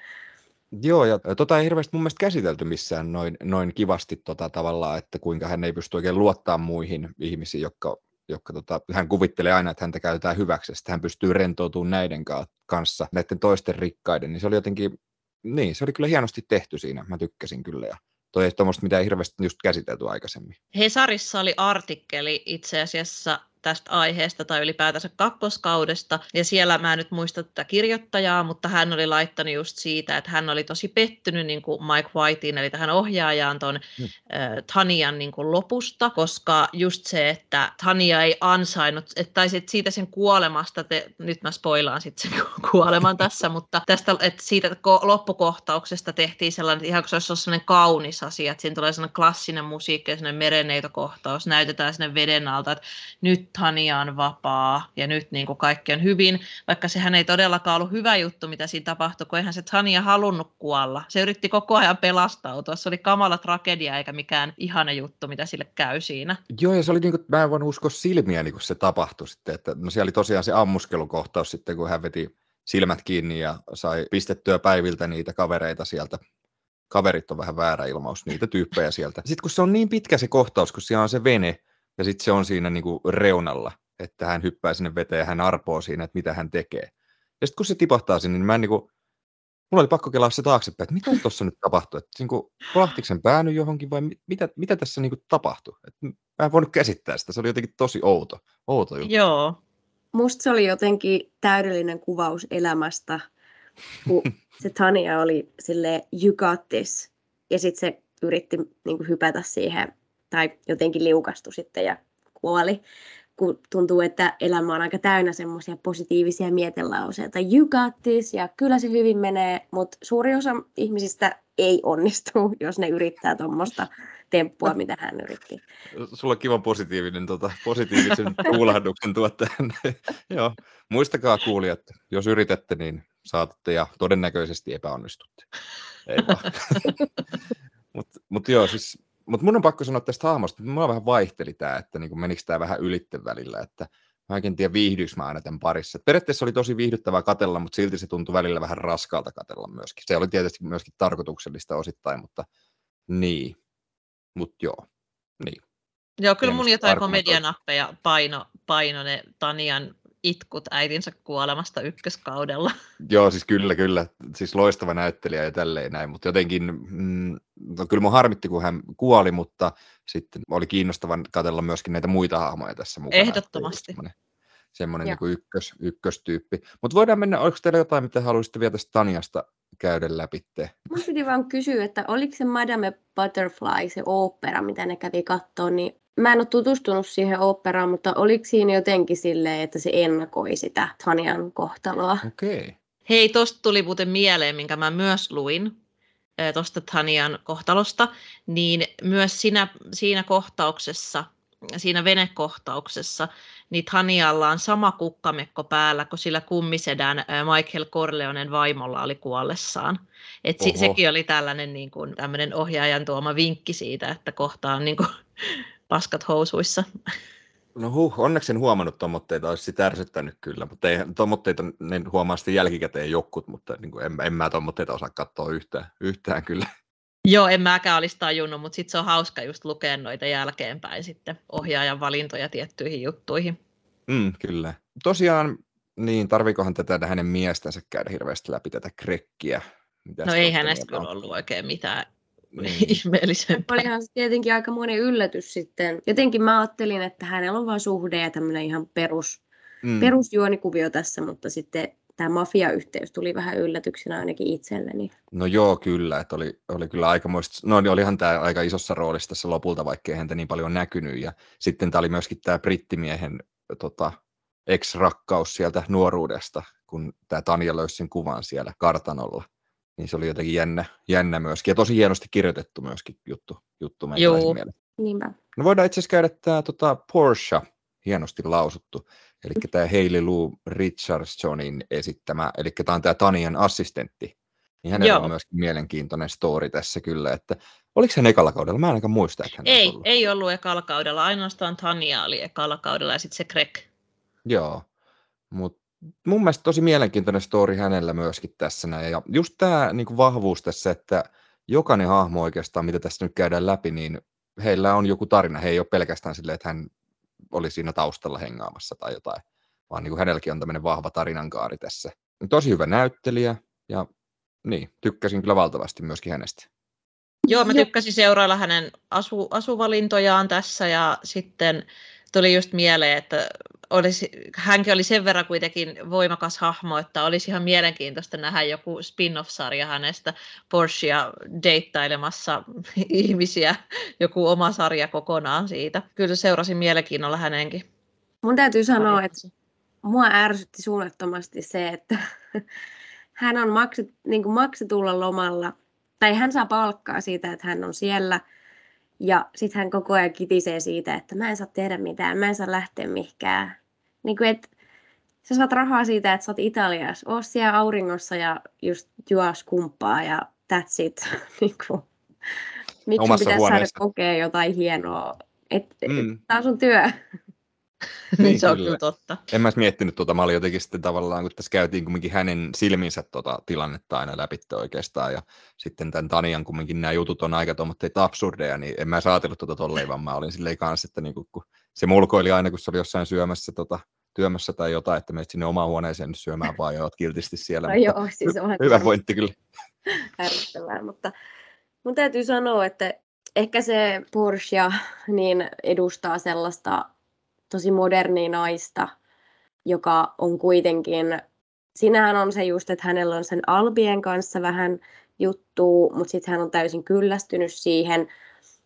Joo, ja tota ei hirveästi mun mielestä käsitelty missään noin, noin kivasti tota tavallaan, että kuinka hän ei pysty oikein luottaa muihin ihmisiin, jotka, jotka tota, hän kuvittelee aina, että häntä käytetään hyväksi, että hän pystyy rentoutumaan näiden kanssa, näiden toisten rikkaiden, niin se oli jotenkin niin, se oli kyllä hienosti tehty siinä, mä tykkäsin kyllä. Ja toi ei tuommoista mitään hirveästi just käsitelty aikaisemmin. Hesarissa oli artikkeli itse asiassa tästä aiheesta tai ylipäätänsä kakkoskaudesta. Ja siellä mä en nyt muista tätä kirjoittajaa, mutta hän oli laittanut just siitä, että hän oli tosi pettynyt niin kuin Mike Whitein, eli tähän ohjaajaan ton mm. äh, Tanian niin kuin lopusta, koska just se, että Tania ei ansainnut, että, tai sit siitä sen kuolemasta, te, nyt mä spoilaan sitten sen kuoleman tässä, mutta tästä, että siitä loppukohtauksesta tehtiin sellainen, ihan kuin se olisi sellainen kaunis asia, että siinä tulee sellainen klassinen musiikki ja sellainen merenneitokohtaus, näytetään sinne veden alta, että nyt Tania on vapaa ja nyt niin kuin kaikki on hyvin, vaikka sehän ei todellakaan ollut hyvä juttu, mitä siinä tapahtui, kun eihän se Tania halunnut kuolla. Se yritti koko ajan pelastautua. Se oli kamala tragedia eikä mikään ihana juttu, mitä sille käy siinä. Joo, ja se oli niin kuin, mä en voinut uskoa silmiä, niin kun se tapahtui sitten. Että, no siellä oli tosiaan se ammuskelukohtaus sitten, kun hän veti silmät kiinni ja sai pistettyä päiviltä niitä kavereita sieltä kaverit on vähän väärä ilmaus, niitä tyyppejä sieltä. Sitten kun se on niin pitkä se kohtaus, kun siellä on se vene, ja sitten se on siinä niin kuin reunalla, että hän hyppää sinne veteen ja hän arpoo siinä, että mitä hän tekee. Ja sitten kun se tipahtaa sinne, niin mä en niin kuin, mulla oli pakko kelaa se taaksepäin, että mitä tuossa nyt tapahtui, että niin kuin, sen päänyt johonkin vai mitä, mitä tässä niin kuin tapahtui. Et mä en voinut käsittää sitä, se oli jotenkin tosi outo, outo juttu. Joo. Musta se oli jotenkin täydellinen kuvaus elämästä, kun se Tania oli sille you got this, ja sitten se yritti niin kuin, hypätä siihen tai jotenkin liukastui sitten ja kuoli, kun tuntuu, että elämä on aika täynnä semmoisia positiivisia mietelauseita. You got this, ja kyllä se hyvin menee, mutta suuri osa ihmisistä ei onnistu, jos ne yrittää tuommoista temppua, mitä hän yritti. Sulla on kiva positiivinen, tota, positiivisen kuulahduksen tuottajan. Joo, muistakaa kuulijat, jos yritätte, niin saatatte ja todennäköisesti epäonnistutte. Mutta mut joo, siis mutta mun on pakko sanoa tästä hahmosta, että mulla vähän vaihteli tämä, että niinku menikö tämä vähän ylitte välillä, että mä en tiedä viihdyykö mä aina tämän parissa. Et periaatteessa oli tosi viihdyttävää katella, mutta silti se tuntui välillä vähän raskalta katella myöskin. Se oli tietysti myöskin tarkoituksellista osittain, mutta niin. Mutta joo, niin. Joo, kyllä mun jotain komedianappeja paino, paino ne Tanian itkut äitinsä kuolemasta ykköskaudella. Joo, siis kyllä, kyllä. Siis loistava näyttelijä ja tälleen näin, mutta jotenkin, mm, no kyllä mun harmitti, kun hän kuoli, mutta sitten oli kiinnostavan katella myöskin näitä muita hahmoja tässä mukana. Ehdottomasti. Semmoinen, semmoinen niin kuin ykkös, ykköstyyppi. Mutta voidaan mennä, oliko teillä jotain, mitä haluaisitte vielä tästä Taniasta käydä läpi? Mun piti vaan kysyä, että oliko se Madame Butterfly, se opera, mitä ne kävi katsoa, niin mä en ole tutustunut siihen operaan, mutta oliko siinä jotenkin silleen, että se ennakoi sitä Tanian kohtaloa? Okei. Okay. Hei, tosta tuli muuten mieleen, minkä mä myös luin tuosta Tanian kohtalosta, niin myös siinä, siinä kohtauksessa, siinä venekohtauksessa, niin Tanialla on sama kukkamekko päällä kuin sillä kummisedän Michael Corleonen vaimolla oli kuollessaan. Et si, sekin oli tällainen niin kuin, ohjaajan tuoma vinkki siitä, että kohta on niin kuin, paskat housuissa. No huh, onneksi en huomannut tuommoitteita, olisi sitä ärsyttänyt kyllä, mutta ei, tuommoitteita ne huomaa sitten jälkikäteen jokkut, mutta niin kuin en, en mä tuommoitteita osaa katsoa yhtään, yhtään kyllä. Joo, en mäkään olisi tajunnut, mutta sitten se on hauska just lukea noita jälkeenpäin sitten ohjaajan valintoja tiettyihin juttuihin. Mm, kyllä. Tosiaan, niin tarvikohan tätä hänen miestänsä käydä hirveästi läpi tätä krekkiä? Mitäs no ei hänestä kyllä ollut oikein mitään niin. ihmeellisempää. Olihan se tietenkin aika monen yllätys sitten. Jotenkin mä ajattelin, että hänellä on vain suhde ja tämmöinen ihan perus, mm. perusjuonikuvio tässä, mutta sitten tämä mafiayhteys tuli vähän yllätyksenä ainakin itselleni. No joo, kyllä. Että oli, oli kyllä aikamoista, no niin olihan tämä aika isossa roolissa tässä lopulta, vaikkei häntä niin paljon näkynyt. Ja sitten tämä oli myöskin tämä brittimiehen tota, ex-rakkaus sieltä nuoruudesta, kun tämä Tanja löysi sen kuvan siellä kartanolla niin se oli jotenkin jännä, jännä myöskin. Ja tosi hienosti kirjoitettu myöskin juttu, juttu Joo. Niinpä. No voidaan itse asiassa käydä tämä tota, Porsche, hienosti lausuttu. Eli tämä Hailey Lou Richardsonin esittämä, eli tämä on tämä Tanian assistentti. Niin hänellä Joo. on myöskin mielenkiintoinen story tässä kyllä, että oliko se ekalla kaudella? Mä en ainakaan muista, että hän Ei, ollut. ei ollut ekalla kaudella, ainoastaan Tania oli ekalla kaudella ja sitten se Greg. Joo, mutta mun mielestä tosi mielenkiintoinen story hänellä myöskin tässä näin. Ja just tämä niin vahvuus tässä, että jokainen hahmo oikeastaan, mitä tässä nyt käydään läpi, niin heillä on joku tarina. He ei ole pelkästään silleen, että hän oli siinä taustalla hengaamassa tai jotain, vaan niin kuin hänelläkin on tämmöinen vahva tarinankaari tässä. Tosi hyvä näyttelijä ja niin, tykkäsin kyllä valtavasti myöskin hänestä. Joo, mä tykkäsin seurailla hänen asu, asuvalintojaan tässä ja sitten tuli just mieleen, että olisi, hänkin oli sen verran kuitenkin voimakas hahmo, että olisi ihan mielenkiintoista nähdä joku spin-off-sarja hänestä Porschea deittailemassa ihmisiä, joku oma sarja kokonaan siitä. Kyllä seurasin mielenkiinnolla hänenkin. Mun täytyy sanoa, että mua ärsytti suunnattomasti se, että hän on makset, niin kuin maksetulla lomalla, tai hän saa palkkaa siitä, että hän on siellä – ja sitten hän koko ajan kitisee siitä, että mä en saa tehdä mitään, mä en saa lähteä mihinkään. Niin kuin, että sä saat rahaa siitä, että sä oot Italiassa, oo siellä auringossa ja just juo skumppaa ja that's it. niin kuin, miksi pitäisi saada kokea jotain hienoa? Et, mm. Tämä on sun työ. niin se on kyllä totta. En mä edes miettinyt tuota, mä olin jotenkin sitten tavallaan, kun tässä käytiin kumminkin hänen silminsä tota tilannetta aina läpi oikeastaan, ja sitten tämän Tanian kumminkin nämä jutut on aika tuommoitteita absurdeja, niin en mä saatellut tuota tolleen, vaan mä olin silleen kanssa, että niin kun se mulkoili aina, kun se oli jossain syömässä tota, työmässä tai jotain, että menet sinne omaan huoneeseen syömään vaan ja oot kiltisti siellä. No joo, siis on hyvä pointti kyllä. Ärsyttävää, mutta mun täytyy sanoa, että ehkä se Porsche niin edustaa sellaista tosi moderni naista, joka on kuitenkin, sinähän on se just, että hänellä on sen Albien kanssa vähän juttu, mutta sitten hän on täysin kyllästynyt siihen,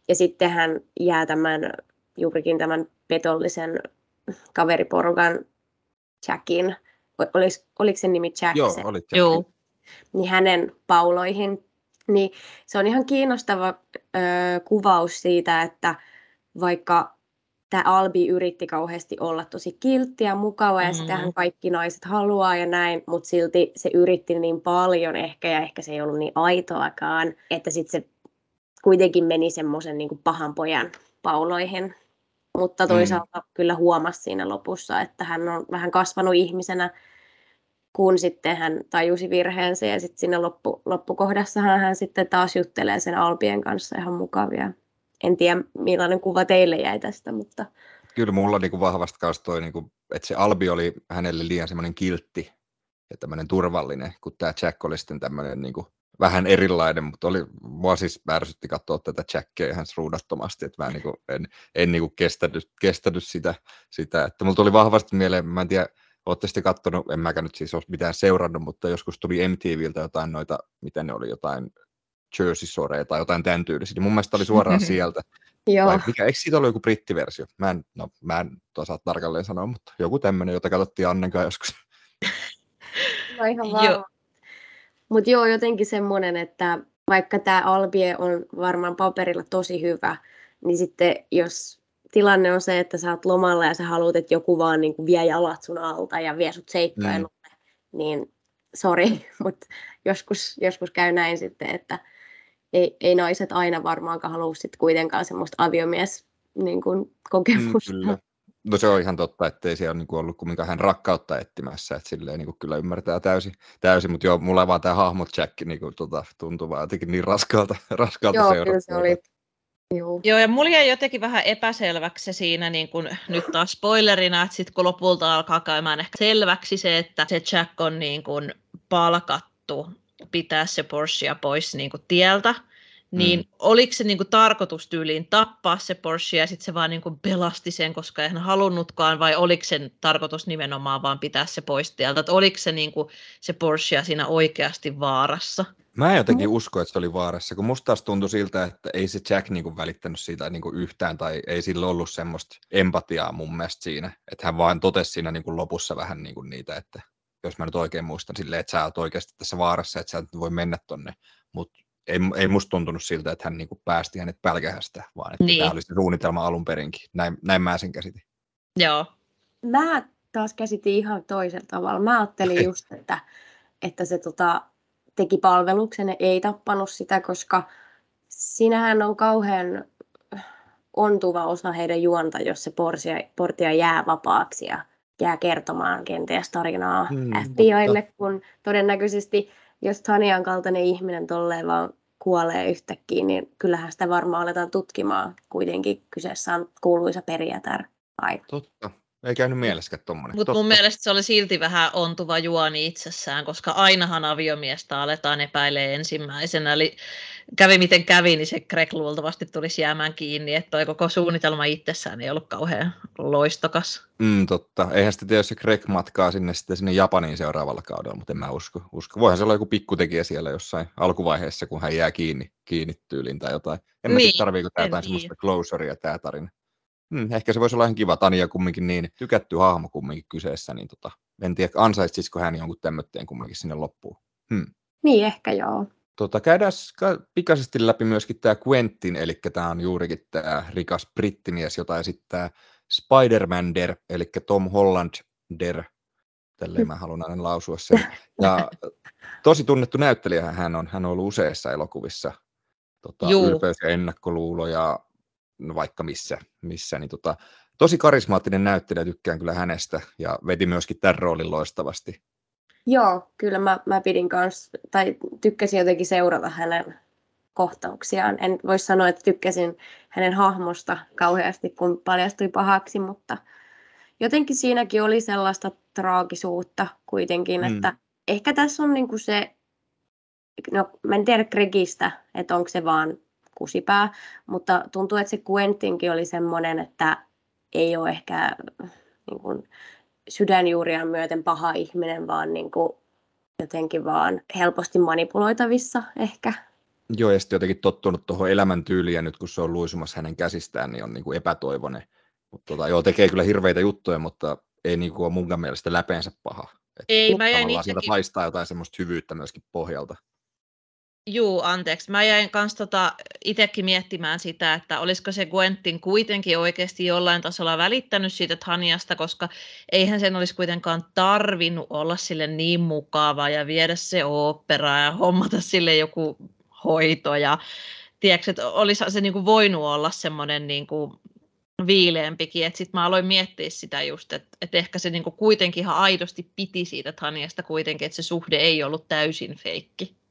ja sitten hän jää tämän, juurikin tämän petollisen kaveriporukan Jackin, olis, oliko sen nimi Jack? Joo, se? oli Jack. Joo. Niin hänen pauloihin. Niin se on ihan kiinnostava ö, kuvaus siitä, että vaikka tämä Albi yritti kauheasti olla tosi kiltti ja mukava ja mm-hmm. sitähän kaikki naiset haluaa ja näin, mutta silti se yritti niin paljon ehkä ja ehkä se ei ollut niin aitoakaan, että sitten se kuitenkin meni semmoisen niin pahan pojan pauloihin. Mutta toisaalta mm. kyllä huomasi siinä lopussa, että hän on vähän kasvanut ihmisenä, kun sitten hän tajusi virheensä ja sitten siinä loppu, loppukohdassahan hän sitten taas juttelee sen Albien kanssa ihan mukavia en tiedä millainen kuva teille jäi tästä, mutta... kyllä mulla niinku vahvasti kanssa toi, niinku, että se Albi oli hänelle liian semmoinen kiltti ja tämmöinen turvallinen, kun tämä Jack oli sitten tämmöinen niinku, vähän erilainen, mutta oli, mua siis ärsytti katsoa tätä Jackia ihan ruudattomasti, että mä niinku, en, en niinku kestänyt, kestänyt sitä, sitä, että mulla tuli vahvasti mieleen, mä en tiedä, Olette sitten katsonut, en mäkään nyt siis ole mitään seurannut, mutta joskus tuli MTVltä jotain noita, miten ne oli, jotain Jersey Shore tai jotain tämän tyylisiä. Niin mun mielestä oli suoraan sieltä. Joo. Vai mikä, eikö siitä ollut joku brittiversio? Mä en, no, mä en osaa tarkalleen sanoa, mutta joku tämmöinen, jota katsottiin Annenkaan joskus. No ihan varma. Mutta joo, jotenkin semmoinen, että vaikka tämä Albie on varmaan paperilla tosi hyvä, niin sitten jos tilanne on se, että sä oot lomalla ja sä haluat, että joku vaan niin kuin vie jalat sun alta ja vie sut seikkailulle, mm. niin sori, mutta joskus, joskus käy näin sitten, että ei, ei naiset aina varmaankaan halua sitten kuitenkaan semmoista aviomies niin kuin, kokemusta. Mm, kyllä. No se on ihan totta, että ei siellä ole niin ollut kumminkaan hän rakkautta etsimässä, että silleen niin kuin kyllä ymmärtää täysin, täysin mutta joo, mulla vaan tämä hahmot Jack niin kuin, tota, tuntuu vaan jotenkin niin raskaalta, raskaalta joo, seurata. Kyllä se oli Joo. Joo, ja mulla jäi jotenkin vähän epäselväksi se siinä, niin kun, nyt taas spoilerina, että sitten kun lopulta alkaa käymään ehkä selväksi se, että se Jack on niin kun palkattu pitää se Porsche pois niin kun tieltä, niin mm. oliko se niin kuin tarkoitus tyyliin tappaa se Porsche ja sitten se vaan niin kuin pelasti sen, koska ei hän halunnutkaan, vai oliko sen tarkoitus nimenomaan vaan pitää se pois tieltä, että oliko se, niin kuin, se Porsche siinä oikeasti vaarassa? Mä en jotenkin usko, että se oli vaarassa, kun musta taas tuntui siltä, että ei se Jack niinku välittänyt siitä niinku yhtään, tai ei sillä ollut semmoista empatiaa mun mielestä siinä, että hän vaan totesi siinä niinku lopussa vähän niinku niitä, että jos mä nyt oikein muistan silleen, että sä oot oikeasti tässä vaarassa, että sä et voi mennä tonne, mutta ei, ei musta tuntunut siltä, että hän niinku päästi hänet pälkähästä, vaan että niin. tämä oli se suunnitelma alun perinkin. Näin, näin mä sen käsitin. Joo. Mä taas käsitin ihan toisella tavalla. Mä ajattelin just, että, että se tota, teki palveluksen ja ei tappanut sitä, koska sinähän on kauhean ontuva osa heidän juonta, jos se portia, portia jää vapaaksi ja jää kertomaan kenties tarinaa hmm, FBIlle, mutta... kun todennäköisesti jos Tanian kaltainen ihminen tolleen vaan kuolee yhtäkkiä, niin kyllähän sitä varmaan aletaan tutkimaan. Kuitenkin kyseessä on kuuluisa perijätär. Aika. Totta. Ei käynyt mielessäkään tuommoinen. Mutta mun mielestä se oli silti vähän ontuva juoni itsessään, koska ainahan aviomiestä aletaan epäilee ensimmäisenä. Eli kävi miten kävi, niin se Greg luultavasti tulisi jäämään kiinni, että toi koko suunnitelma itsessään ei ollut kauhean loistokas. Mm, totta. Eihän sitten se Greg matkaa sinne sitten sinne Japaniin seuraavalla kaudella, mutta en mä usko. usko. Voihan se olla joku pikkutekijä siellä jossain alkuvaiheessa, kun hän jää kiinni, kiinni tyyliin tai jotain. En mä niin, tiedä, tarviiko tämä jotain niin. semmoista closurea tämä tarina. Hmm, ehkä se voisi olla ihan kiva. Tania kumminkin niin tykätty hahmo kumminkin kyseessä, niin tota, en tiedä ansaitsisiko hän jonkun tämmötteen kumminkin sinne loppuun. Hmm. Niin, ehkä joo. Tota, käydään pikaisesti läpi myöskin tämä Quentin, eli tämä on juurikin tämä rikas brittimies, jota esittää Spider-Man-der, eli Tom Holland-der, tälleen mä haluan aina lausua sen. Ja tosi tunnettu näyttelijä hän on, hän on ollut useissa elokuvissa. Tota, ylpeys ja ennakkoluulo ja no vaikka missä, missä niin tota, tosi karismaattinen näyttelijä, tykkään kyllä hänestä ja veti myöskin tämän roolin loistavasti. Joo, kyllä mä, mä pidin kanssa, tai tykkäsin jotenkin seurata hänen kohtauksiaan. En voi sanoa, että tykkäsin hänen hahmosta kauheasti, kun paljastui pahaksi, mutta jotenkin siinäkin oli sellaista traagisuutta kuitenkin, mm. että ehkä tässä on niinku se, no mä en tiedä Gregistä, että onko se vaan kusipää, mutta tuntuu, että se Quentinkin oli semmoinen, että ei ole ehkä niin kuin, sydänjuuriaan myöten paha ihminen, vaan niin kuin, jotenkin vaan helposti manipuloitavissa ehkä. Joo, ja sitten jotenkin tottunut tuohon elämäntyyliin, ja nyt kun se on luisumassa hänen käsistään, niin on niin kuin epätoivoinen. Mutta tota, joo, tekee kyllä hirveitä juttuja, mutta ei niin kuin ole mun mielestä läpeensä paha. Et ei, mä jäin itsekin... sieltä haistaa jotain semmoista hyvyyttä myöskin pohjalta. Juu, anteeksi. Mä jäin kanssa tota itsekin miettimään sitä, että olisiko se Gwentin kuitenkin oikeasti jollain tasolla välittänyt siitä Taniasta, koska eihän sen olisi kuitenkaan tarvinnut olla sille niin mukava ja viedä se opera ja hommata sille joku hoito. Ja tiedätkö, että olisi se niin kuin voinut olla semmoinen niin kuin viileämpikin. Sitten mä aloin miettiä sitä just, että, että ehkä se niin kuin kuitenkin ihan aidosti piti siitä Taniasta kuitenkin, että se suhde ei ollut täysin feikki.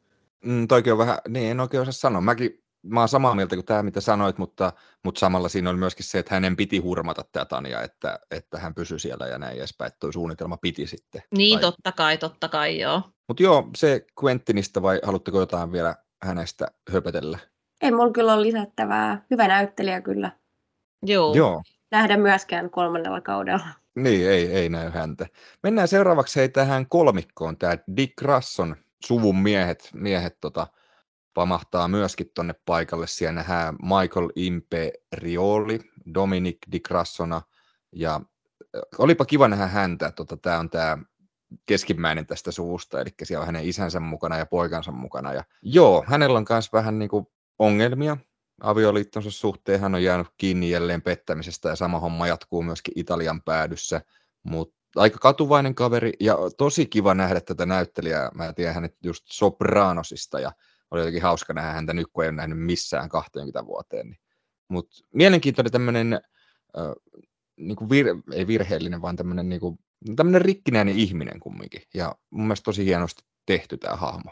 Mm, toikin on vähän, niin en oikein osaa sanoa. Mäkin mä oon samaa mieltä kuin tämä, mitä sanoit, mutta, mutta samalla siinä oli myöskin se, että hänen piti hurmata tätä Tania, että, että hän pysyi siellä ja näin edespäin, että tuo suunnitelma piti sitten. Niin, tai... totta kai, totta kai, joo. Mutta joo, se Quentinista vai haluatteko jotain vielä hänestä höpötellä? Ei mulla kyllä ole lisättävää. Hyvä näyttelijä kyllä. Joo. Joo. Nähdä myöskään kolmannella kaudella. Niin, ei, ei näy häntä. Mennään seuraavaksi hei tähän kolmikkoon. Tämä Dick Rasson suvun miehet, miehet tota, pamahtaa myöskin tonne paikalle. Siellä nähdään Michael Imperioli, Dominic Di Crassona ja olipa kiva nähdä häntä. Tota, tämä on tämä keskimmäinen tästä suvusta, eli siellä on hänen isänsä mukana ja poikansa mukana. Ja joo, hänellä on myös vähän niin kuin ongelmia avioliittonsa suhteen. Hän on jäänyt kiinni jälleen pettämisestä ja sama homma jatkuu myöskin Italian päädyssä. Mutta aika katuvainen kaveri ja tosi kiva nähdä tätä näyttelijää. Mä tiedän hänet just Sopranosista ja oli jotenkin hauska nähdä häntä nyt, kun ei ole nähnyt missään 20 vuoteen. Niin. Mutta mielenkiintoinen tämmöinen, äh, niinku vir- ei virheellinen, vaan tämmöinen niinku, rikkinäinen ihminen kumminkin. Ja mun mielestä tosi hienosti tehty tämä hahmo.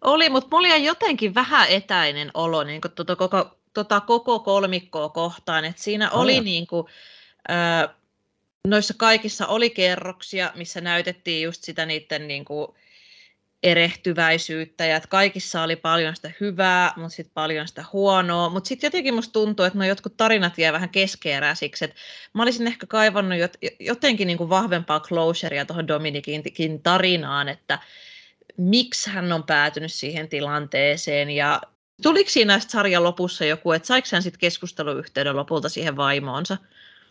Oli, mutta mulla oli jotenkin vähän etäinen olo niin tuota koko, tuota koko kolmikkoa kohtaan. Et siinä oh, oli niin kuin, äh, noissa kaikissa oli kerroksia, missä näytettiin just sitä niiden niin kuin, erehtyväisyyttä ja että kaikissa oli paljon sitä hyvää, mutta sitten paljon sitä huonoa. Mutta sitten jotenkin musta tuntuu, että no jotkut tarinat jää vähän keskeeräisiksi. Et mä olisin ehkä kaivannut jotenkin niin kuin vahvempaa closurea tuohon Dominikin tarinaan, että miksi hän on päätynyt siihen tilanteeseen ja tuliko siinä sarjan lopussa joku, että saiko hän sitten keskusteluyhteyden lopulta siihen vaimoonsa?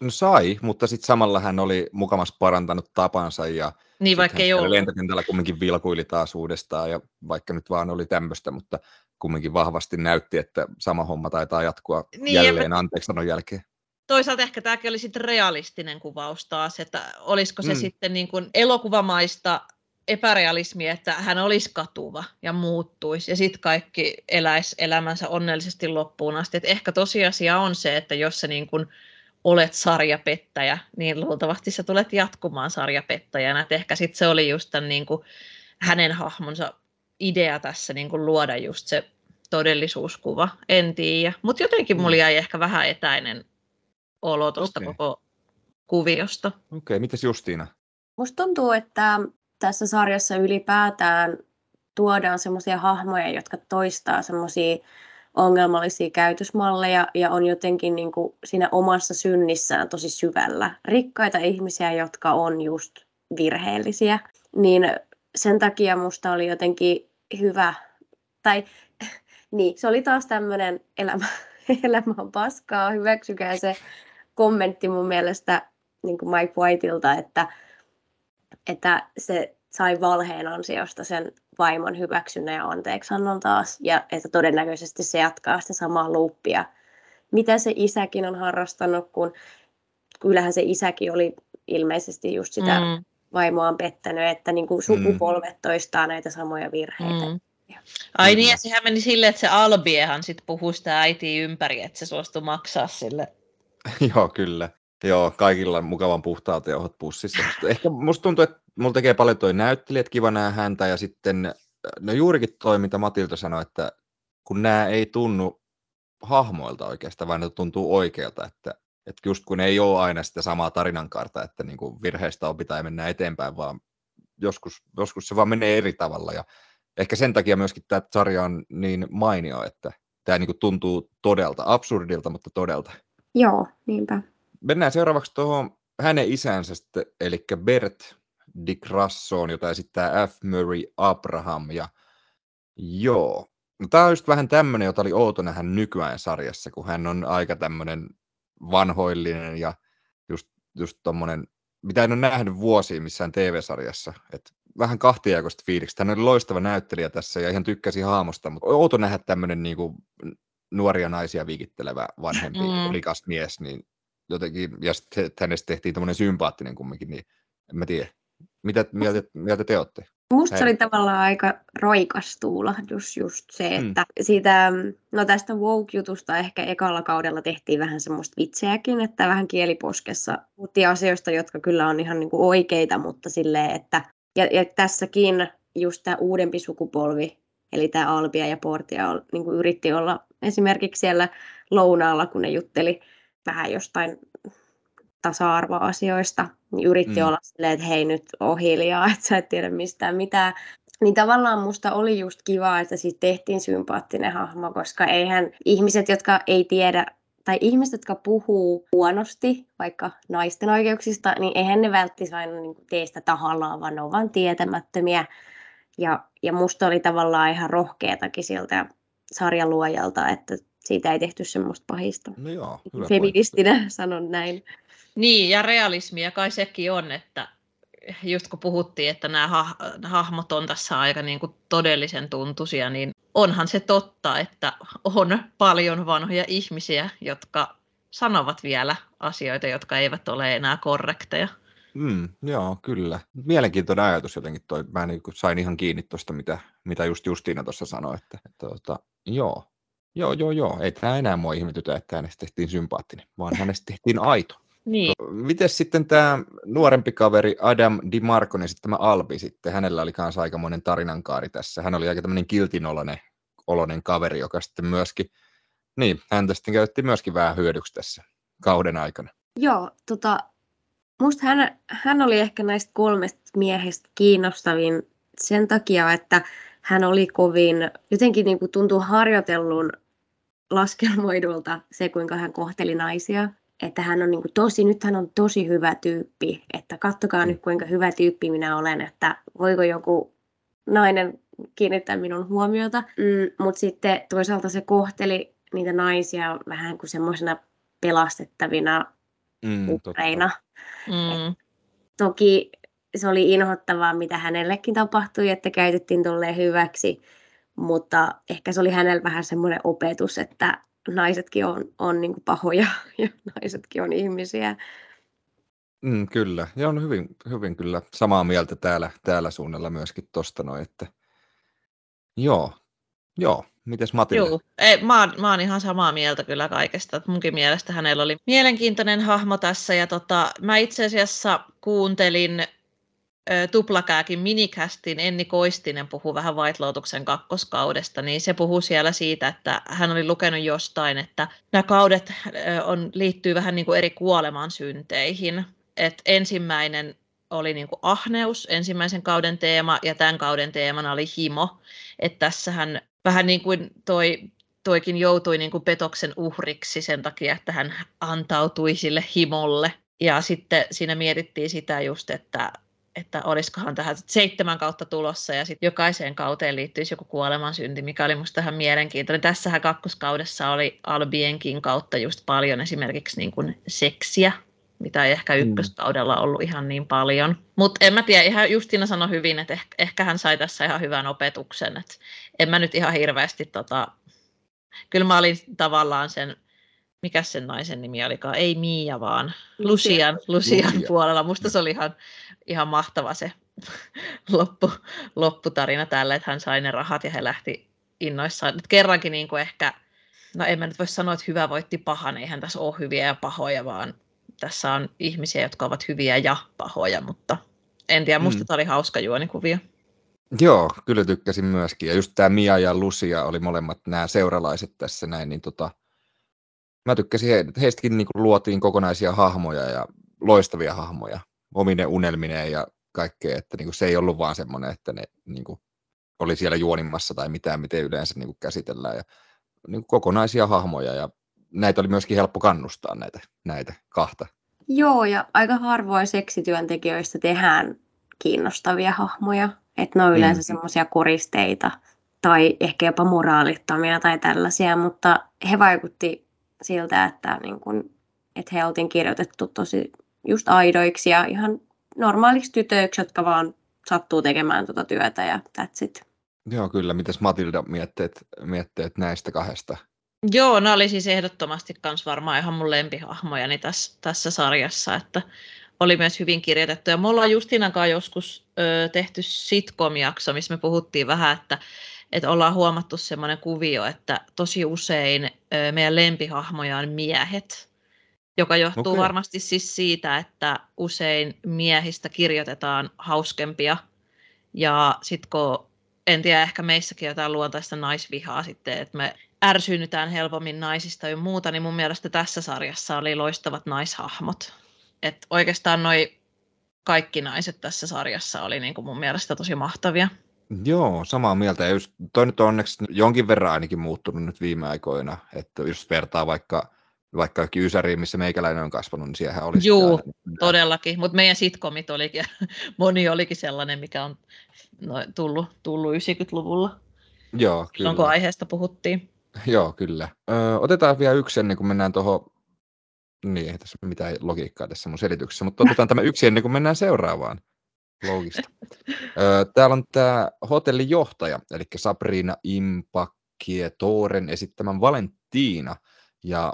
No sai, mutta sitten samalla hän oli mukamas parantanut tapansa ja niin, vaikka ei lentokentällä kumminkin vilkuili taas uudestaan ja vaikka nyt vaan oli tämmöistä, mutta kumminkin vahvasti näytti, että sama homma taitaa jatkua niin, jälleen anteeksi sanon jälkeen. Toisaalta ehkä tämäkin oli sitten realistinen kuvaus taas, että olisiko se mm. sitten niin kuin elokuvamaista epärealismia, että hän olisi katuva ja muuttuisi ja sitten kaikki eläisi elämänsä onnellisesti loppuun asti. Et ehkä tosiasia on se, että jos se niin kuin olet sarjapettäjä, niin luultavasti sä tulet jatkumaan sarjapettäjänä. Et ehkä sitten se oli just tämän niin kuin hänen hahmonsa idea tässä niin kuin luoda just se todellisuuskuva. En tiedä, mutta jotenkin mulla mm. jäi ehkä vähän etäinen olo tuosta okay. koko kuviosta. Okei, okay, mitäs Justiina? Musta tuntuu, että tässä sarjassa ylipäätään tuodaan semmoisia hahmoja, jotka toistaa semmoisia ongelmallisia käytösmalleja ja on jotenkin niin kuin siinä omassa synnissään tosi syvällä. Rikkaita ihmisiä, jotka on just virheellisiä. Niin sen takia musta oli jotenkin hyvä, tai niin, se oli taas tämmöinen elämä, elämä on paskaa, hyväksykää se kommentti mun mielestä niin kuin Mike Whiteilta, että, että se sai valheen ansiosta sen vaimon hyväksynnän ja anteeksannon taas, ja että todennäköisesti se jatkaa sitä samaa luuppia, mitä se isäkin on harrastanut, kun kyllähän se isäkin oli ilmeisesti just sitä mm. vaimoaan pettänyt, että niin kuin sukupolvet mm. toistaa näitä samoja virheitä. Mm. Ai niin, ja sehän meni silleen, että se Albiehan sitten puhui sitä äitiä ympäri, että se suostui maksaa sille. Joo, kyllä. Joo, kaikilla mukavan puhtaat jauhot pussissa. Ehkä musta tuntuu, että mulla tekee paljon toi näyttelijä, että kiva nähdä häntä, ja sitten, no juurikin toi, mitä Matilta sanoi, että kun nämä ei tunnu hahmoilta oikeastaan, vaan ne tuntuu oikealta, että, että just kun ei ole aina sitä samaa tarinankaarta, että niin kuin virheistä opitaan ja mennään eteenpäin, vaan joskus, joskus se vaan menee eri tavalla, ja ehkä sen takia myöskin tämä sarja on niin mainio, että tämä niin kuin tuntuu todelta, absurdilta, mutta todelta. Joo, niinpä. Mennään seuraavaksi tuohon hänen isänsä, eli Bert Dick Rassoon, jota esittää F. Murray Abraham. Ja joo, no, tämä on just vähän tämmöinen, jota oli outo nähdä nykyään sarjassa, kun hän on aika tämmöinen vanhoillinen ja just, just tommonen, mitä en ole nähnyt vuosiin missään TV-sarjassa. Et vähän kahtiaikoista fiilistä. Hän oli loistava näyttelijä tässä ja ihan tykkäsi haamosta, mutta outo nähdä tämmöinen niinku nuoria naisia viikittelevä vanhempi mm. rikas mies, niin jotenkin, ja sitten hänestä tehtiin tämmöinen sympaattinen kumminkin, niin en mä tiedä. Mitä mieltä, mieltä te olette? Musta se oli tavallaan aika roikas tuulahdus just se, hmm. että mm. siitä, no tästä woke-jutusta ehkä ekalla kaudella tehtiin vähän semmoista vitseäkin, että vähän kieliposkessa puhuttiin asioista, jotka kyllä on ihan niinku oikeita, mutta silleen, että ja, ja tässäkin just tämä uudempi sukupolvi, eli tämä Albia ja Portia niin kuin yritti olla Esimerkiksi siellä lounaalla, kun ne jutteli vähän jostain tasa-arvoasioista, niin yritti mm. olla silleen, että hei nyt on hiljaa, että sä et tiedä mistään mitään. Niin tavallaan musta oli just kiva, että siitä tehtiin sympaattinen hahmo, koska eihän ihmiset, jotka ei tiedä, tai ihmiset, jotka puhuu huonosti vaikka naisten oikeuksista, niin eihän ne välttis aina niin tee sitä tahallaan, vaan ne on vaan tietämättömiä. Ja, ja musta oli tavallaan ihan rohkeatakin siltä sarjaluojalta, että siitä ei tehty semmoista pahista. No joo, Feministinä sanon näin. Niin, ja realismia kai sekin on, että just kun puhuttiin, että nämä ha- hahmot on tässä aika niin kuin todellisen tuntuisia, niin onhan se totta, että on paljon vanhoja ihmisiä, jotka sanovat vielä asioita, jotka eivät ole enää korrekteja. Mm, joo, kyllä. Mielenkiintoinen ajatus jotenkin toi. Mä niin sain ihan kiinni tuosta, mitä, mitä just Justiina tuossa sanoi. Että, että, että, joo, joo, joo, joo. Ei tämä enää mua ihmetytä, että hänestä tehtiin sympaattinen, vaan hänestä tehtiin aito. Niin. Miten sitten tämä nuorempi kaveri Adam DiMarco, niin sitten tämä Albi sitten, hänellä oli kanssa aikamoinen tarinankaari tässä. Hän oli aika tämmöinen kiltinolonen oloinen kaveri, joka sitten myöskin, niin, häntä sitten käytettiin myöskin vähän hyödyksi tässä kauden aikana. Joo, tota, musta hän, hän oli ehkä näistä kolmesta miehestä kiinnostavin sen takia, että hän oli kovin, jotenkin niin kuin tuntuu harjoitellun laskelmoidulta se, kuinka hän kohteli naisia että hän on niin kuin tosi, nyt hän on tosi hyvä tyyppi, että kattokaa nyt kuinka hyvä tyyppi minä olen, että voiko joku nainen kiinnittää minun huomiota. Mm, Mutta sitten toisaalta se kohteli niitä naisia vähän kuin semmoisena pelastettavina mm, uhreina. Mm. Toki se oli inhottavaa, mitä hänellekin tapahtui, että käytettiin tolleen hyväksi, mutta ehkä se oli hänellä vähän semmoinen opetus, että naisetkin on, on niin kuin pahoja ja naisetkin on ihmisiä. Mm, kyllä, ja on hyvin, hyvin kyllä samaa mieltä täällä, täällä suunnalla myöskin tuosta noin, että joo, joo, mites Matilda? Joo, ei, mä, oon, mä oon ihan samaa mieltä kyllä kaikesta, että munkin mielestä hänellä oli mielenkiintoinen hahmo tässä, ja tota, mä itse asiassa kuuntelin Tuplakääkin minikästin Enni Koistinen puhuu vähän White Lotuksen kakkoskaudesta, niin se puhuu siellä siitä, että hän oli lukenut jostain, että nämä kaudet on, liittyy vähän niin kuin eri kuoleman synteihin. Et ensimmäinen oli niin kuin ahneus, ensimmäisen kauden teema, ja tämän kauden teemana oli himo. Että tässähän vähän niin kuin toi toikin joutui niin kuin petoksen uhriksi sen takia, että hän antautui sille himolle. Ja sitten siinä mietittiin sitä just, että että olisikohan tähän seitsemän kautta tulossa ja sitten jokaiseen kauteen liittyisi joku kuolemansynti, mikä oli musta ihan mielenkiintoinen. Tässähän kakkoskaudessa oli Albienkin kautta just paljon esimerkiksi niin kuin seksiä, mitä ei ehkä mm. ykköskaudella ollut ihan niin paljon. Mutta en mä tiedä, ihan Justina sanoi hyvin, että ehkä, ehkä hän sai tässä ihan hyvän opetuksen. Et en mä nyt ihan hirveästi, tota... kyllä mä olin tavallaan sen mikä sen naisen nimi olikaan, ei Miia vaan Lucian, Lucian puolella. Musta se oli ihan, ihan mahtava se loppu, lopputarina tälle, että hän sai ne rahat ja he lähti innoissaan. Nyt kerrankin niin kuin ehkä, no en mä nyt voi sanoa, että hyvä voitti pahan, eihän tässä ole hyviä ja pahoja, vaan tässä on ihmisiä, jotka ovat hyviä ja pahoja, mutta en tiedä, musta mm. tämä oli hauska juonikuvio. Joo, kyllä tykkäsin myöskin. Ja just tämä Mia ja Lucia oli molemmat nämä seuralaiset tässä näin, niin tota, mä tykkäsin, he, heistäkin niin luotiin kokonaisia hahmoja ja loistavia hahmoja omine unelmineen ja kaikkea, että niin kuin se ei ollut vaan semmoinen, että ne niin kuin oli siellä juonimassa tai mitään, miten yleensä niin kuin käsitellään ja niin kuin kokonaisia hahmoja ja näitä oli myöskin helppo kannustaa näitä, näitä kahta. Joo, ja aika harvoin seksityöntekijöistä tehdään kiinnostavia hahmoja, että ne on yleensä mm. semmoisia koristeita tai ehkä jopa moraalittomia tai tällaisia, mutta he vaikutti siltä, että, niin kun, että he oltiin kirjoitettu tosi just aidoiksi ja ihan normaaliksi tytöiksi, jotka vaan sattuu tekemään tuota työtä ja that's it. Joo, kyllä. Mitäs Matilda mietteet, mietteet näistä kahdesta? Joo, ne oli siis ehdottomasti kans varmaan ihan mun lempihahmojani tässä, tässä sarjassa, että oli myös hyvin kirjoitettu. Ja me ollaan Justinakaan joskus ö, tehty sitcom-jakso, missä me puhuttiin vähän, että että ollaan huomattu semmoinen kuvio, että tosi usein ö, meidän lempihahmoja on miehet, joka johtuu okay. varmasti siis siitä, että usein miehistä kirjoitetaan hauskempia. Ja sitten kun, en tiedä, ehkä meissäkin jotain luontaista naisvihaa sitten, että me ärsynytään helpommin naisista ja muuta, niin mun mielestä tässä sarjassa oli loistavat naishahmot. Et oikeastaan noi kaikki naiset tässä sarjassa oli niin kuin mun mielestä tosi mahtavia. Joo, samaa mieltä. Ja just, toi nyt on onneksi jonkin verran ainakin muuttunut nyt viime aikoina, että jos vertaa vaikka vaikka Ysäriin, missä meikäläinen on kasvanut, niin siellä olisi. Joo, todellakin. Mutta meidän sitkomit olikin, moni olikin sellainen, mikä on no, tullut, tullut 90-luvulla. Joo, kyllä. Silloin kun aiheesta puhuttiin. Joo, kyllä. Ö, otetaan vielä yksi ennen kuin mennään tuohon, niin ei tässä mitään logiikkaa tässä mun selityksessä, mutta otetaan tämä yksi ennen kuin mennään seuraavaan. Logista. Ö, täällä on tämä hotellin johtaja, eli Sabrina Impacchietoren esittämän Valentina. Ja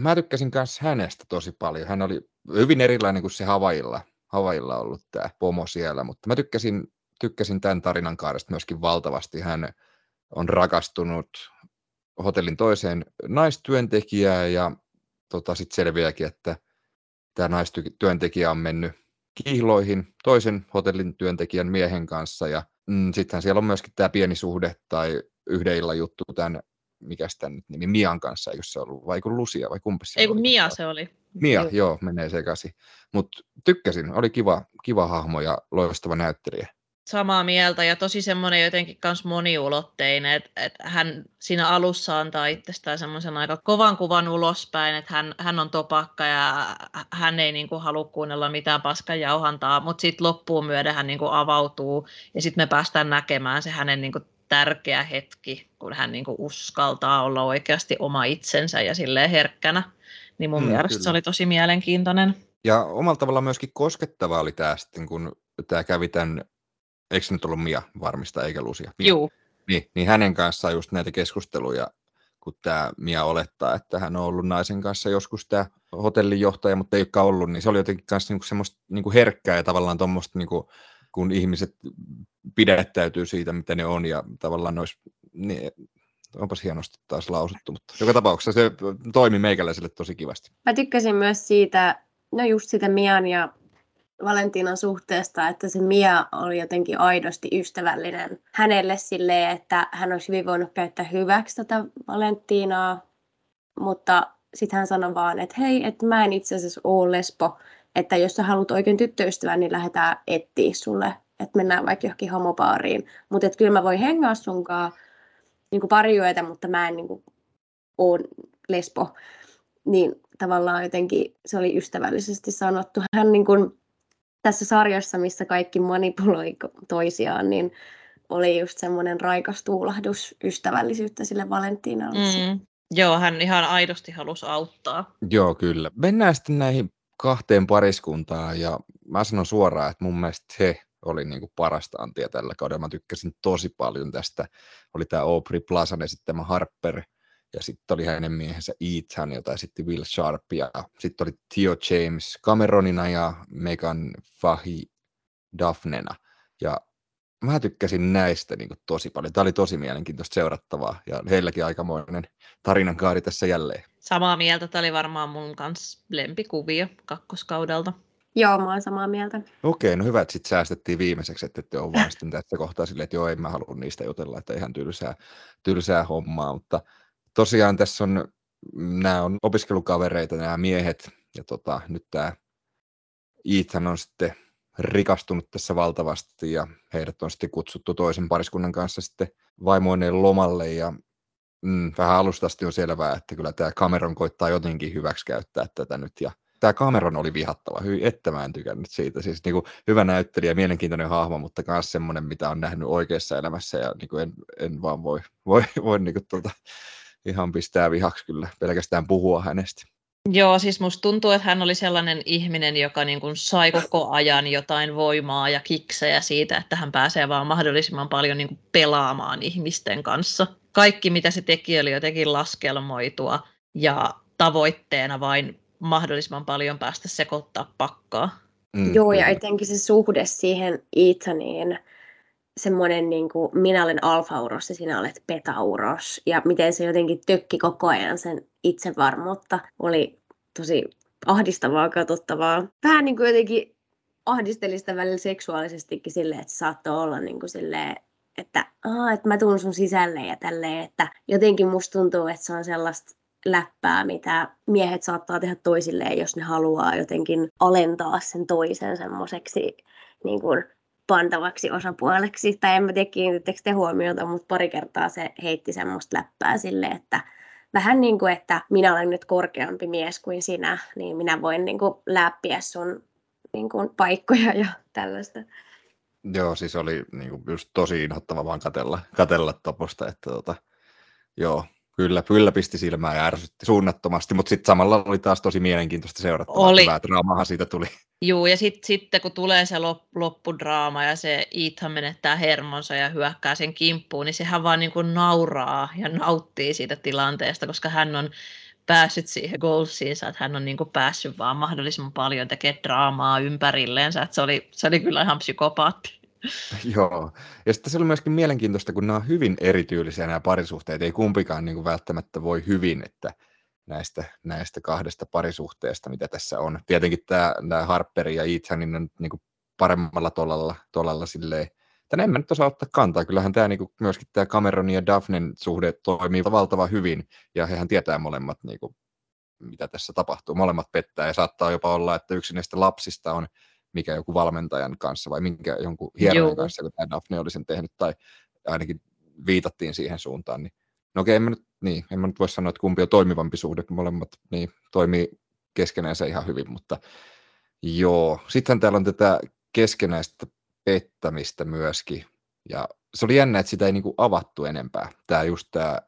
mä tykkäsin myös hänestä tosi paljon. Hän oli hyvin erilainen kuin se Havailla, Havailla ollut tämä pomo siellä, mutta mä tykkäsin, tykkäsin tämän tarinan kaaresta myöskin valtavasti. Hän on rakastunut hotellin toiseen naistyöntekijään ja tota, sitten selviääkin, että tämä naistyöntekijä on mennyt kihloihin toisen hotellin työntekijän miehen kanssa ja mm, sittenhän siellä on myöskin tämä pieni suhde tai yhden illan juttu tämän mikä sitä nyt nimi, Mian kanssa, eikö se ollut, vai kun Lucia, vai kumpi se Ei kun Mia se oli. Mia, joo, joo menee sekaisin. Mutta tykkäsin, oli kiva, kiva hahmo ja loistava näyttelijä. Samaa mieltä ja tosi semmoinen jotenkin myös moniulotteinen, että, että hän siinä alussa antaa itsestään semmoisen aika kovan kuvan ulospäin, että hän, hän on topakka ja hän ei niin kuin halua kuunnella mitään paskan jauhantaa, mutta sitten loppuun myöden hän niin kuin avautuu ja sitten me päästään näkemään se hänen niin kuin tärkeä hetki, kun hän niin kuin uskaltaa olla oikeasti oma itsensä ja silleen herkkänä. Niin mun mm, mielestä kyllä. se oli tosi mielenkiintoinen. Ja omalla tavalla myöskin koskettava oli tämä sitten, kun tämä kävi tämän, eikö se nyt ollut Mia varmista, eikä Lucia? Joo. Niin, niin hänen kanssaan just näitä keskusteluja, kun tämä Mia olettaa, että hän on ollut naisen kanssa joskus tämä hotellinjohtaja, mutta ei olekaan ollut, niin se oli jotenkin kanssa niinku semmoista niinku herkkää ja tavallaan tuommoista niinku, kun ihmiset pidättäytyy siitä, mitä ne on, ja tavallaan ne olisi, niin, onpas hienosti taas lausuttu, mutta joka tapauksessa se toimi meikäläiselle tosi kivasti. Mä tykkäsin myös siitä, no just sitä Mian ja Valentinan suhteesta, että se Mia oli jotenkin aidosti ystävällinen hänelle silleen, että hän olisi hyvin voinut käyttää hyväksi tätä Valentinaa, mutta sitten hän sanoi vaan, että hei, että mä en itse asiassa ole lesbo, että jos sä haluat oikein tyttöystävän, niin lähdetään etsiä sulle, että mennään vaikka johonkin homopaariin. Mutta kyllä mä voin hengaa sunkaan niin pari yötä, mutta mä en niin kuin, ole lesbo. Niin tavallaan jotenkin se oli ystävällisesti sanottu. Hän niin kuin, tässä sarjassa, missä kaikki manipuloi toisiaan, niin oli just semmoinen raikas tuulahdus ystävällisyyttä sille Valentinalle. Mm. Joo, hän ihan aidosti halusi auttaa. Joo, kyllä. Mennään sitten näihin kahteen pariskuntaan ja mä sanon suoraan, että mun mielestä he oli niin kuin parasta antia tällä kaudella. Mä tykkäsin tosi paljon tästä. Oli tämä Aubrey Plazan esittämä Harper ja sitten oli hänen miehensä Ethan, jota esitti Will Sharp ja sitten oli Theo James Cameronina ja Megan Fahi Daphnena. Ja mä tykkäsin näistä niin kuin tosi paljon. Tämä oli tosi mielenkiintoista seurattavaa ja heilläkin aikamoinen tarinan kaari tässä jälleen. Samaa mieltä, tämä oli varmaan mun kanssa lempikuvio kakkoskaudelta. Joo, mä oon samaa mieltä. Okei, no hyvä, että sitten säästettiin viimeiseksi, että ette ole vaan sitten tässä kohtaa silleen, että joo, en mä halua niistä jutella, että ihan tylsää, tylsää hommaa, mutta tosiaan tässä on, nämä on opiskelukavereita, nämä miehet, ja tota, nyt tämä Ethan on sitten rikastunut tässä valtavasti ja heidät on sitten kutsuttu toisen pariskunnan kanssa sitten vaimoineen lomalle ja mm, vähän alustasti on selvää, että kyllä tämä Cameron koittaa jotenkin hyväksi käyttää tätä nyt ja tämä Cameron oli vihattava, hyvin että mä en tykännyt siitä. Siis niin kuin, hyvä näyttelijä, mielenkiintoinen hahmo, mutta myös semmoinen, mitä on nähnyt oikeassa elämässä ja niin kuin en, en vaan voi, voi, voi niin kuin, tuota, ihan pistää vihaksi kyllä pelkästään puhua hänestä. Joo, siis musta tuntuu, että hän oli sellainen ihminen, joka niin kuin sai koko ajan jotain voimaa ja kiksejä siitä, että hän pääsee vaan mahdollisimman paljon niin kuin pelaamaan ihmisten kanssa. Kaikki, mitä se teki, oli jotenkin laskelmoitua ja tavoitteena vain mahdollisimman paljon päästä sekoittaa pakkaa. Mm, Joo, ja etenkin se suhde siihen Ethaniin, semmoinen niin kuin, minä olen alfauros ja sinä olet petauros, ja miten se jotenkin tökki koko ajan sen itsevarmuutta, oli tosi ahdistavaa, katsottavaa. Vähän niin kuin jotenkin ahdisteli sitä välillä seksuaalisestikin silleen, että se saattoi olla niin kuin silleen, että, Aa, että mä tuun sun sisälle ja tälleen, että jotenkin musta tuntuu, että se on sellaista läppää, mitä miehet saattaa tehdä toisilleen, jos ne haluaa jotenkin alentaa sen toisen semmoiseksi niin kuin pantavaksi osapuoleksi. Tai en mä tiedä, kiinnittekö te huomiota, mutta pari kertaa se heitti semmoista läppää sille, että vähän niin kuin, että minä olen nyt korkeampi mies kuin sinä, niin minä voin niin kuin läppiä sun niin kuin paikkoja ja tällaista. Joo, siis oli niin kuin just tosi inhottava vaan katella, katella toposta, että tota, joo, Kyllä, kyllä pisti silmään ja ärsytti suunnattomasti, mutta sitten samalla oli taas tosi mielenkiintoista seurattavaa. Oli. Hyvää draamahan siitä tuli. Joo, ja sitten sit, kun tulee se loppudraama ja se Ethan menettää hermonsa ja hyökkää sen kimppuun, niin sehän vaan niin kuin nauraa ja nauttii siitä tilanteesta, koska hän on päässyt siihen goalsiinsa, että hän on niin kuin päässyt vaan mahdollisimman paljon tekemään draamaa ympärilleensä, että se oli, se oli kyllä ihan psykopaatti. Joo, ja sitten se oli myöskin mielenkiintoista, kun nämä on hyvin erityylisiä nämä parisuhteet, ei kumpikaan niin kuin välttämättä voi hyvin, että näistä, näistä kahdesta parisuhteesta, mitä tässä on. Tietenkin tämä, tämä Harperi ja Ethanin on niin kuin paremmalla tolalla, tolalla silleen, Tänne en mä nyt osaa ottaa kantaa. Kyllähän tämä niin myöskin tämä Cameron ja Daphnen suhde toimii valtavan hyvin, ja hehän tietää molemmat, niin kuin, mitä tässä tapahtuu. Molemmat pettää, ja saattaa jopa olla, että yksi näistä lapsista on mikä joku valmentajan kanssa vai minkä jonkun hierojen kanssa, kun tämä Daphne oli sen tehnyt, tai ainakin viitattiin siihen suuntaan. Niin, no okei, en mä nyt, niin, en mä nyt voi sanoa, että kumpi on toimivampi suhde, kun molemmat niin, toimii keskenänsä ihan hyvin, mutta joo. Sitten täällä on tätä keskenäistä pettämistä myöskin, ja se oli jännä, että sitä ei niinku avattu enempää. Tämä just tämä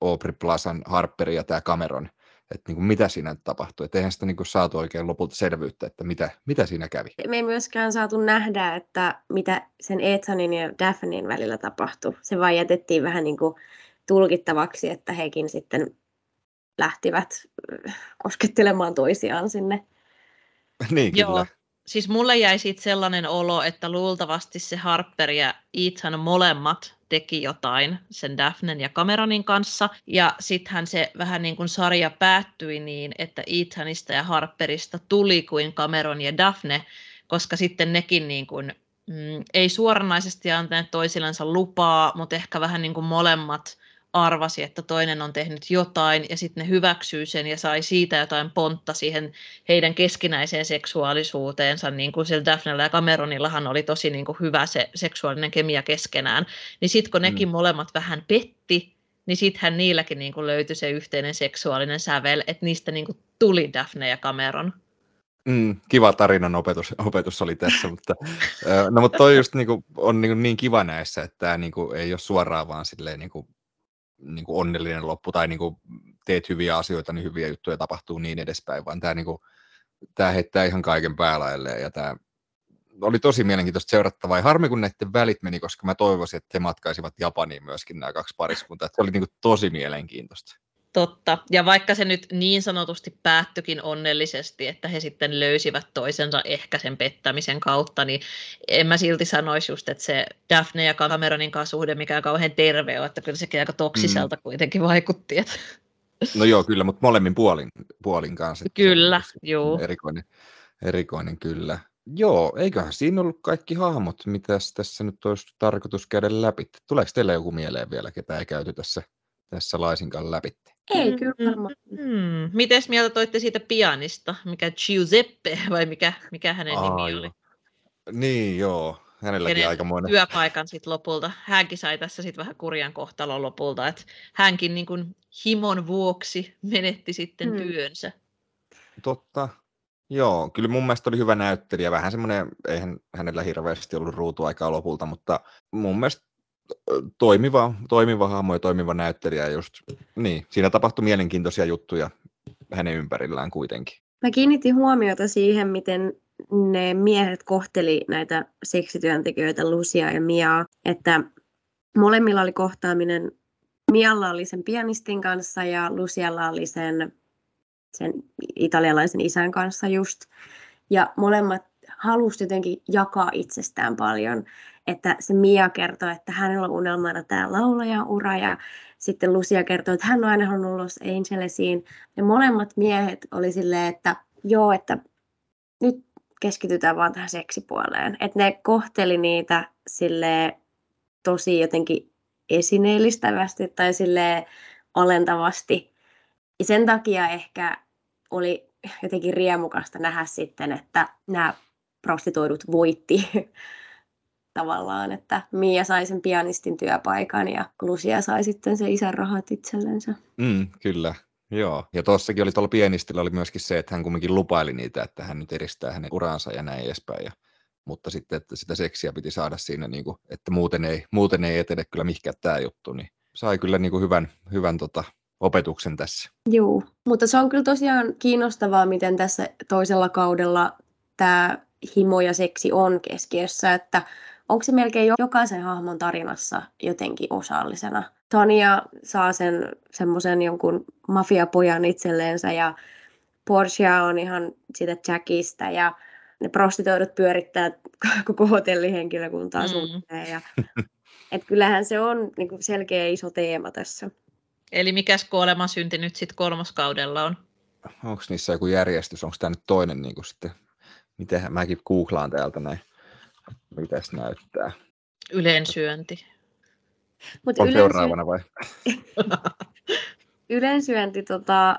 Aubrey Plazan Harperi ja tämä Cameron että niin kuin mitä siinä tapahtui. Että eihän sitä niin kuin saatu oikein lopulta selvyyttä, että mitä, mitä siinä kävi. Me ei myöskään saatu nähdä, että mitä sen Ethanin ja Daphnein välillä tapahtui. Se vaan jätettiin vähän niin kuin tulkittavaksi, että hekin sitten lähtivät äh, koskettelemaan toisiaan sinne. niin, kyllä. Joo, siis mulle jäi siitä sellainen olo, että luultavasti se Harper ja Ethan molemmat teki jotain sen Daphnen ja Cameronin kanssa. Ja sittenhän se vähän niin kuin sarja päättyi niin, että Ethanista ja Harperista tuli kuin Cameron ja Daphne, koska sitten nekin niin kuin, mm, ei suoranaisesti antaneet toisillensa lupaa, mutta ehkä vähän niin kuin molemmat arvasi, että toinen on tehnyt jotain ja sitten ne hyväksyy sen ja sai siitä jotain pontta siihen heidän keskinäiseen seksuaalisuuteensa, niin kuin sillä Daphnella ja Cameronillahan oli tosi niin kuin hyvä se seksuaalinen kemia keskenään, niin sitten kun nekin mm. molemmat vähän petti, niin sittenhän niilläkin niin kuin löytyi se yhteinen seksuaalinen sävel, että niistä niin kuin tuli Daphne ja Cameron. Mm, kiva tarinan opetus, opetus oli tässä, mutta, no, mutta toi just niin kuin, on niin, niin kiva näissä, että tämä niin kuin, ei ole suoraan vaan silleen, niin kuin, niin kuin onnellinen loppu tai niin kuin teet hyviä asioita, niin hyviä juttuja tapahtuu niin edespäin, vaan tämä, niin kuin, tämä heittää ihan kaiken päälaille ja tämä oli tosi mielenkiintoista seurattavaa. Ja harmi, kun näiden välit meni, koska mä toivoisin, että he matkaisivat Japaniin myöskin nämä kaksi pariskuntaa. Se oli niin kuin tosi mielenkiintoista. Totta. Ja vaikka se nyt niin sanotusti päättyikin onnellisesti, että he sitten löysivät toisensa ehkä sen pettämisen kautta, niin en mä silti sanoisi just, että se Daphne ja Cameronin kanssa suhde mikään kauhean terve on, että kyllä sekin aika toksiselta mm. kuitenkin vaikutti. Että... No joo, kyllä, mutta molemmin puolin, puolin kanssa. Kyllä, joo. Erikoinen, erikoinen kyllä. Joo, eiköhän siinä ollut kaikki hahmot, mitä tässä nyt olisi tarkoitus käydä läpi. Tuleeko teille joku mieleen vielä, ketä ei käyty tässä, tässä laisinkaan läpi? Ei kyllä mm, varmaan. Mm. Mites mieltä toitte siitä pianista? Mikä Giuseppe vai mikä, mikä hänen Aa, nimi oli? Niin joo, hänelläkin Kenen aikamoinen. työpaikan sitten lopulta. Hänkin sai tässä sitten vähän kurjan kohtalon lopulta, että hänkin niin kuin himon vuoksi menetti sitten mm. työnsä. Totta. Joo, kyllä mun mielestä oli hyvä näyttelijä. Vähän semmoinen, eihän hänellä hirveästi ollut ruutuaikaa lopulta, mutta mun mielestä toimiva, toimiva hahmo ja toimiva näyttelijä just, niin, siinä tapahtui mielenkiintoisia juttuja hänen ympärillään kuitenkin. Mä kiinnitin huomiota siihen, miten ne miehet kohteli näitä seksityöntekijöitä, Lucia ja Miaa, että molemmilla oli kohtaaminen, Mialla oli sen pianistin kanssa ja Lucialla oli sen, sen italialaisen isän kanssa just. Ja molemmat halusivat jotenkin jakaa itsestään paljon että se Mia kertoo, että hänellä on unelmana tämä laulajan ura ja sitten Lucia kertoo, että hän on aina halunnut Los Angelesiin. Ja molemmat miehet oli silleen, että joo, että nyt keskitytään vaan tähän seksipuoleen. Että ne kohteli niitä sille tosi jotenkin esineellistävästi tai sille alentavasti. Ja sen takia ehkä oli jotenkin riemukasta nähdä sitten, että nämä prostituoidut voitti tavallaan, että Mia sai sen pianistin työpaikan ja Lucia sai sitten se isän rahat itsellensä. Mm, kyllä, Joo, ja tuossakin oli tuolla pienistillä oli myöskin se, että hän kumminkin lupaili niitä, että hän nyt edistää hänen uraansa ja näin edespäin. Ja, mutta sitten, että sitä seksiä piti saada siinä, niin kuin, että muuten ei, muuten ei etene kyllä mihinkään tämä juttu, niin sai kyllä niin kuin hyvän, hyvän tota, opetuksen tässä. Joo, mutta se on kyllä tosiaan kiinnostavaa, miten tässä toisella kaudella tämä himo ja seksi on keskiössä, että onko se melkein jokaisen hahmon tarinassa jotenkin osallisena. Tania saa sen semmoisen jonkun mafiapojan itselleensä ja Portia on ihan siitä Jackista ja ne prostitoidut pyörittää koko hotellihenkilökuntaa mm. suhteen. Ja, et kyllähän se on niin kuin selkeä iso teema tässä. Eli mikäs synti nyt sitten kolmoskaudella on? Onko niissä joku järjestys? Onko tämä nyt toinen niin kuin sitten? Miten mäkin googlaan täältä näin. Mitäs näyttää? Yleensyönti. Mut on yleensy... seuraavana vai? Yleensyönti tota,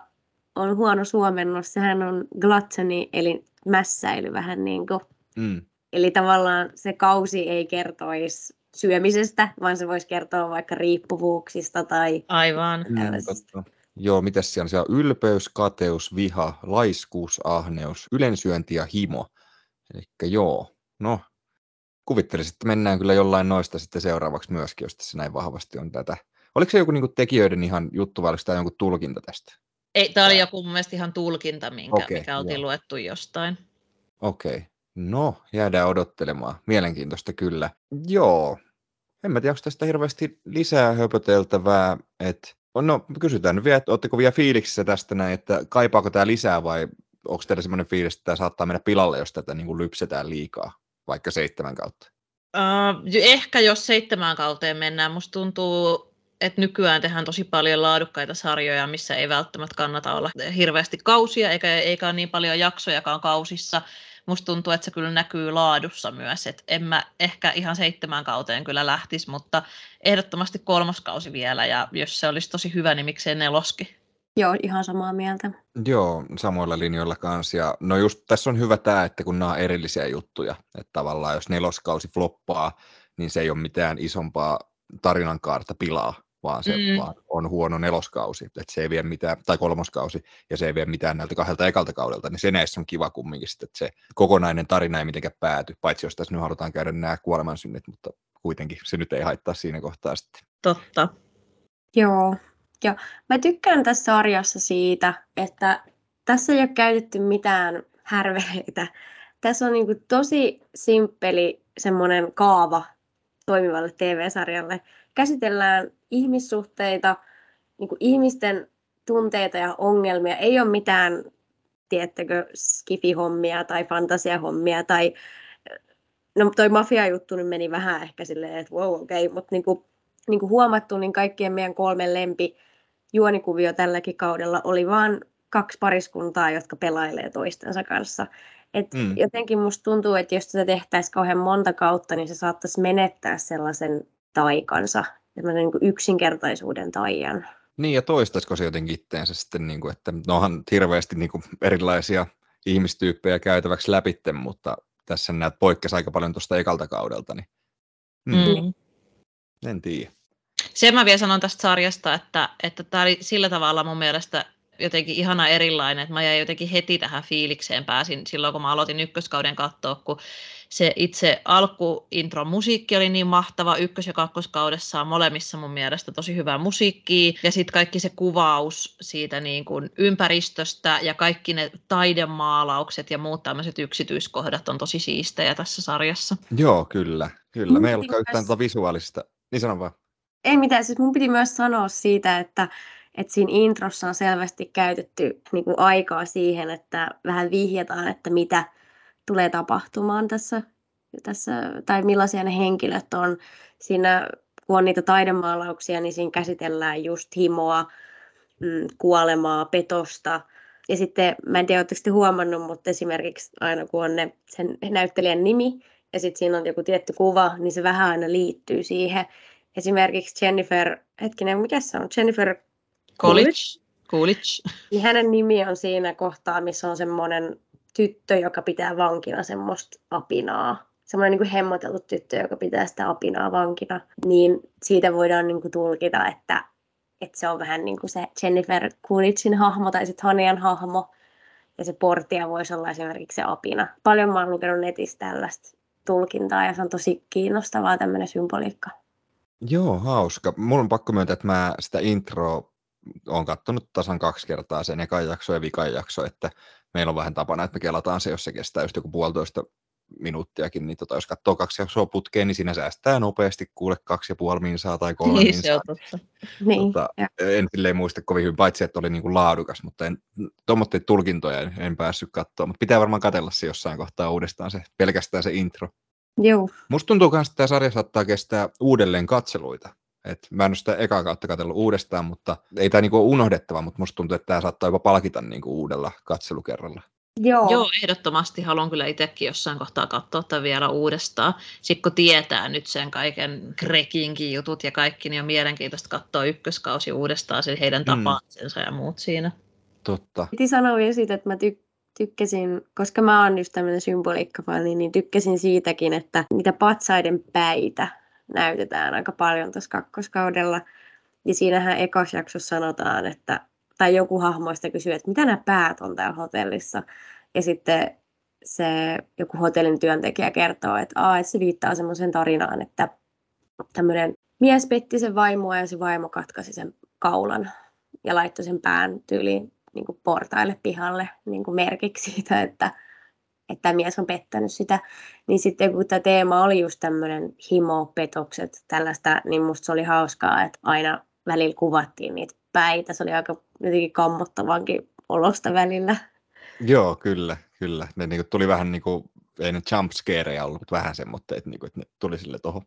on huono suomennos. Sehän on gluttony, eli mässäily vähän niin kuin. Mm. Eli tavallaan se kausi ei kertoisi syömisestä, vaan se voisi kertoa vaikka riippuvuuksista tai Aivan. Mm, Joo, mitä siellä on? Siellä on ylpeys, kateus, viha, laiskuus, ahneus, ylensyönti ja himo. Eli joo, no kuvittelisin, että mennään kyllä jollain noista sitten seuraavaksi myöskin, jos tässä näin vahvasti on tätä. Oliko se joku niin kuin tekijöiden ihan juttu vai oliko tämä jonkun tulkinta tästä? Ei, tämä oli joku mun mielestä ihan tulkinta, minkä, okay, mikä oltiin joo. luettu jostain. Okei, okay. no jäädään odottelemaan. Mielenkiintoista kyllä. Joo, en mä tiedä, onko tästä hirveästi lisää höpöteltävää, että No kysytään nyt vielä, että oletteko vielä fiiliksissä tästä näin, että kaipaako tämä lisää vai onko teillä semmoinen fiilis, että tämä saattaa mennä pilalle, jos tätä niin kuin lypsetään liikaa? Vaikka seitsemän kautta? Uh, ehkä jos seitsemän kauteen mennään, musta tuntuu, että nykyään tehdään tosi paljon laadukkaita sarjoja, missä ei välttämättä kannata olla hirveästi kausia, eikä, eikä ole niin paljon jaksojakaan kausissa. Musta tuntuu, että se kyllä näkyy laadussa myös, että en mä ehkä ihan seitsemän kauteen kyllä lähtisi, mutta ehdottomasti kolmas kausi vielä, ja jos se olisi tosi hyvä, niin miksei neloski. Joo, ihan samaa mieltä. Joo, samoilla linjoilla kanssa. Ja no just tässä on hyvä tämä, että kun nämä on erillisiä juttuja, että tavallaan jos neloskausi floppaa, niin se ei ole mitään isompaa tarinankaarta pilaa, vaan se mm. vaan on huono neloskausi, että se ei vie mitään, tai kolmoskausi, ja se ei vie mitään näiltä kahdelta ekalta kaudelta, niin se näissä on kiva kumminkin, että se kokonainen tarina ei mitenkään pääty, paitsi jos tässä nyt halutaan käydä nämä kuolemansynnit, mutta kuitenkin se nyt ei haittaa siinä kohtaa sitten. Totta. Joo, ja mä tykkään tässä sarjassa siitä, että tässä ei ole käytetty mitään härveleitä. Tässä on niin tosi simppeli semmoinen kaava toimivalle TV-sarjalle. Käsitellään ihmissuhteita, niin ihmisten tunteita ja ongelmia. Ei ole mitään, tiettäkö, skifihommia tai fantasiahommia tai no toi mafia-juttu nyt meni vähän ehkä silleen, että wow, okei, okay, mutta niin kuin, niin kuin huomattu, niin kaikkien meidän kolmen lempi juonikuvio tälläkin kaudella oli vain kaksi pariskuntaa, jotka pelailee toistensa kanssa. Et mm. Jotenkin musta tuntuu, että jos sitä tehtäisiin kauhean monta kautta, niin se saattaisi menettää sellaisen taikansa, niin kuin yksinkertaisuuden taian. Niin, ja toistaisiko se jotenkin itteensä sitten, niin kuin, että onhan hirveästi niin kuin erilaisia ihmistyyppejä käytäväksi läpitte, mutta tässä näet poikkesi aika paljon tuosta ekalta kaudelta, niin mm. Mm. en tiedä. Sen mä vielä sanon tästä sarjasta, että, että tämä oli sillä tavalla mun mielestä jotenkin ihana erilainen, että mä jäin jotenkin heti tähän fiilikseen pääsin silloin, kun mä aloitin ykköskauden katsoa, kun se itse alkuintro musiikki oli niin mahtava, ykkös- ja kakkoskaudessa on molemmissa mun mielestä tosi hyvää musiikkia, ja sitten kaikki se kuvaus siitä niin kuin ympäristöstä ja kaikki ne taidemaalaukset ja muut tämmöiset yksityiskohdat on tosi siistejä tässä sarjassa. Joo, kyllä, kyllä. Meillä ei ole yhtään tuota visuaalista, niin sanon vaan. Ei mitään, siis mun piti myös sanoa siitä, että, että siinä introssa on selvästi käytetty niin kuin aikaa siihen, että vähän vihjataan, että mitä tulee tapahtumaan tässä, tässä tai millaisia ne henkilöt on. Siinä, kun on niitä taidemaalauksia, niin siinä käsitellään just himoa, mm, kuolemaa, petosta. Ja sitten, mä en tiedä, oletteko huomannut, mutta esimerkiksi aina kun on ne, sen näyttelijän nimi, ja sitten siinä on joku tietty kuva, niin se vähän aina liittyy siihen. Esimerkiksi Jennifer, hetkinen, mikä se on? Jennifer Coolidge. Coolidge. Niin hänen nimi on siinä kohtaa, missä on semmoinen tyttö, joka pitää vankina semmoista apinaa. Semmoinen niin hemmoteltu tyttö, joka pitää sitä apinaa vankina. Niin siitä voidaan niin kuin tulkita, että, että se on vähän niin kuin se Jennifer Coolidgein hahmo tai sitten Hanian hahmo. Ja se portia voisi olla esimerkiksi se apina. Paljon mä oon lukenut netistä tällaista tulkintaa ja se on tosi kiinnostavaa tämmöinen symboliikka. Joo, hauska. Mulla on pakko myöntää, että mä sitä introa olen katsonut tasan kaksi kertaa sen ekan jakso ja vikan jakso, että meillä on vähän tapana, että me kelataan se, jos se kestää just joku puolitoista minuuttiakin, niin tota, jos katsoo kaksi jaksoa putkeen, niin siinä säästää nopeasti kuule kaksi ja puoli minsaa tai kolme Niin, minsaa. se on totta. Niin, Tota, ja- en silleen muista kovin hyvin, paitsi että oli niinku laadukas, mutta en, tuommoitteita tulkintoja en, en päässyt katsoa, mutta pitää varmaan katella se jossain kohtaa uudestaan se, pelkästään se intro. Joo, Musta tuntuu myös, että tämä sarja saattaa kestää uudelleen katseluita. Et mä en ole sitä ekaa kautta katsellut uudestaan, mutta ei tämä niinku ole unohdettava, mutta musta tuntuu, että tämä saattaa jopa palkita niinku uudella katselukerralla. joo. Joo, ehdottomasti haluan kyllä itsekin jossain kohtaa katsoa tämän vielä uudestaan. Sitten kun tietää nyt sen kaiken Grekinkin jutut ja kaikki, niin on mielenkiintoista katsoa ykköskausi uudestaan, se heidän Mm. tapaamisensa ja muut siinä. Totta. Piti sanoa vielä siitä, että mä tyk- tykkäsin, koska mä oon just tämmöinen symboliikkafani, niin tykkäsin siitäkin, että niitä patsaiden päitä näytetään aika paljon tuossa kakkoskaudella. Ja siinähän ekas jaksossa sanotaan, että, tai joku hahmoista kysyy, että mitä nämä päät on täällä hotellissa. Ja sitten se joku hotellin työntekijä kertoo, että, Aa, että se viittaa semmoiseen tarinaan, että tämmöinen mies petti sen vaimoa ja se vaimo katkaisi sen kaulan ja laittoi sen pään tyyliin niin kuin portaille pihalle niin kuin merkiksi siitä, että, että mies on pettänyt sitä. Niin sitten kun tämä teema oli just tämmöinen himo, petokset, tällaista, niin musta se oli hauskaa, että aina välillä kuvattiin niitä päitä. Se oli aika jotenkin kammottavankin olosta välillä. Joo, kyllä, kyllä. Ne niinku tuli vähän niin kuin, ei ne jumpscareja ollut, mutta vähän semmoitteet, niinku, että ne tuli sille tuohon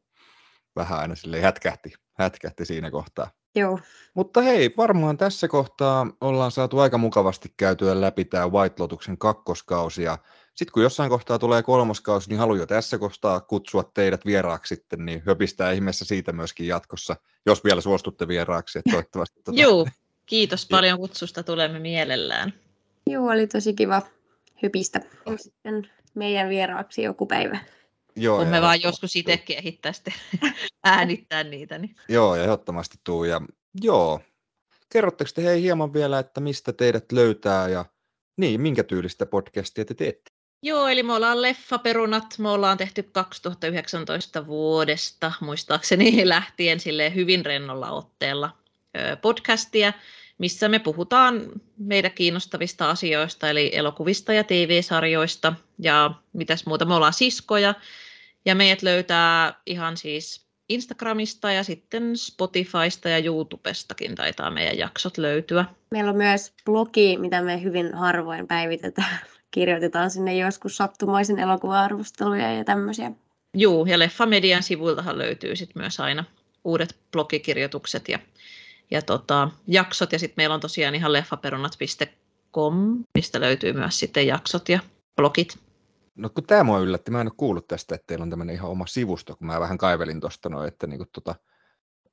vähän aina sille hätkähti, hätkähti siinä kohtaa. Joo, Mutta hei, varmaan tässä kohtaa ollaan saatu aika mukavasti käytyä läpi tämä White Lotuksen kakkoskausi. Ja sitten kun jossain kohtaa tulee kolmoskausi, niin haluan jo tässä kohtaa kutsua teidät vieraaksi sitten, niin höpistää ihmeessä siitä myöskin jatkossa, jos vielä suostutte vieraaksi. Että toivottavasti, tota, Joo, kiitos paljon kutsusta, tulemme mielellään. Joo oli tosi kiva hypistä sitten meidän vieraaksi joku päivä. Joo, Kun me vaan joskus tuu. itsekin ehittää sitten äänittää niitä. Niin. Joo, ja ehdottomasti tuu. Ja joo, kerrotteko te hei hieman vielä, että mistä teidät löytää ja niin, minkä tyylistä podcastia te teette? Joo, eli me ollaan Leffaperunat. Me ollaan tehty 2019 vuodesta, muistaakseni lähtien sille hyvin rennolla otteella podcastia, missä me puhutaan meitä kiinnostavista asioista, eli elokuvista ja TV-sarjoista ja mitäs muuta. Me ollaan siskoja ja meidät löytää ihan siis Instagramista ja sitten Spotifysta ja YouTubestakin taitaa meidän jaksot löytyä. Meillä on myös blogi, mitä me hyvin harvoin päivitetään. Kirjoitetaan sinne joskus sattumoisen elokuva-arvosteluja ja tämmöisiä. Juu, ja Leffamedian sivuiltahan löytyy sit myös aina uudet blogikirjoitukset ja, ja tota, jaksot. Ja sitten meillä on tosiaan ihan leffaperunat.com, mistä löytyy myös sitten jaksot ja blogit. No kun tämä mua yllätti, mä en ole kuullut tästä, että teillä on tämmöinen ihan oma sivusto, kun mä vähän kaivelin tuosta noin, että niinku tota,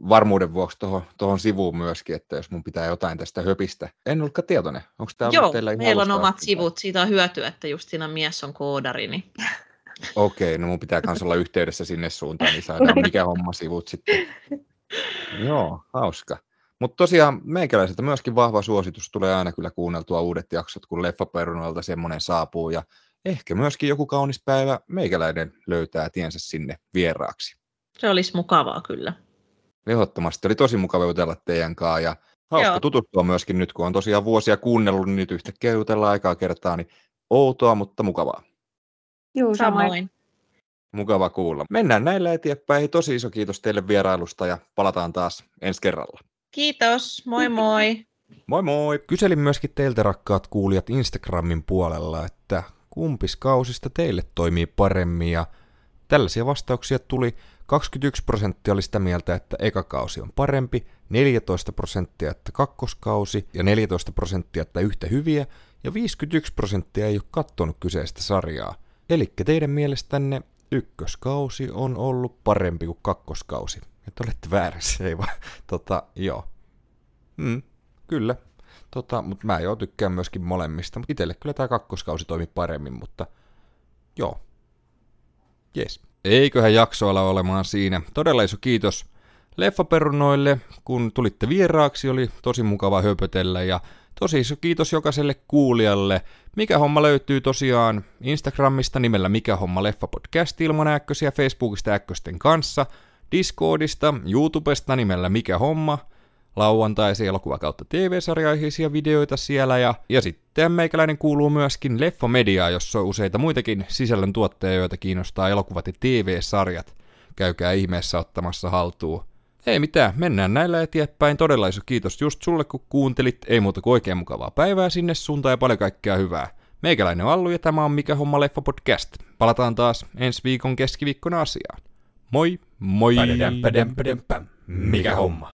varmuuden vuoksi tuohon, tuohon sivuun myöskin, että jos mun pitää jotain tästä höpistä. En ollutkaan tietoinen. Onko tämä Joo, teillä ihan meillä on omat asti? sivut. Siitä on hyötyä, että just siinä mies on koodari. Niin... Okei, no mun pitää kans olla yhteydessä sinne suuntaan, niin saadaan mikä homma sivut sitten. Joo, hauska. Mutta tosiaan meikäläiseltä myöskin vahva suositus tulee aina kyllä kuunneltua uudet jaksot, kun Leffaperunalta semmoinen saapuu. Ja ehkä myöskin joku kaunis päivä meikäläinen löytää tiensä sinne vieraaksi. Se olisi mukavaa kyllä. Ehdottomasti oli tosi mukava jutella teidän kanssa ja hauska Joo. tutustua myöskin nyt, kun on tosiaan vuosia kuunnellut, niin nyt yhtäkkiä jutellaan aikaa kertaa, niin outoa, mutta mukavaa. Juu, samoin. Samoin. Mukava kuulla. Mennään näillä eteenpäin. Tosi iso kiitos teille vierailusta ja palataan taas ensi kerralla. Kiitos, moi moi. Moi moi! Kyselin myöskin teiltä rakkaat kuulijat Instagramin puolella, että kumpis kausista teille toimii paremmin ja tällaisia vastauksia tuli 21 prosenttia oli sitä mieltä, että eka kausi on parempi, 14 prosenttia, että kakkoskausi ja 14 prosenttia, että yhtä hyviä ja 51 prosenttia ei ole kattonut kyseistä sarjaa. Eli teidän mielestänne ykköskausi on ollut parempi kuin kakkoskausi. Että olette väärässä, ei vaan. Tota, joo. Mm, kyllä. Tota, mutta mä jo tykkään myöskin molemmista. Itelle kyllä tämä kakkoskausi toimi paremmin, mutta joo. Yes. Eiköhän jakso ala olemaan siinä. Todella iso kiitos leffaperunoille, kun tulitte vieraaksi, oli tosi mukava höpötellä ja tosi iso kiitos jokaiselle kuulijalle. Mikä homma löytyy tosiaan Instagramista nimellä Mikä homma leffa podcast ilman äkkösiä, Facebookista äkkösten kanssa, Discordista, YouTubesta nimellä Mikä homma, lauantaisia elokuva kautta TV-sarjaiheisia videoita siellä ja, ja sitten meikäläinen kuuluu myöskin Leffa Media, jossa on useita muitakin sisällön tuotteja, joita kiinnostaa elokuvat ja TV-sarjat. Käykää ihmeessä ottamassa haltuun. Ei mitään, mennään näillä eteenpäin. Todella iso kiitos just sulle, kun kuuntelit. Ei muuta kuin oikein mukavaa päivää sinne suuntaan ja paljon kaikkea hyvää. Meikäläinen on Allu ja tämä on Mikä homma leffa podcast. Palataan taas ensi viikon keskiviikkona asiaan. Moi, moi! Mikä homma?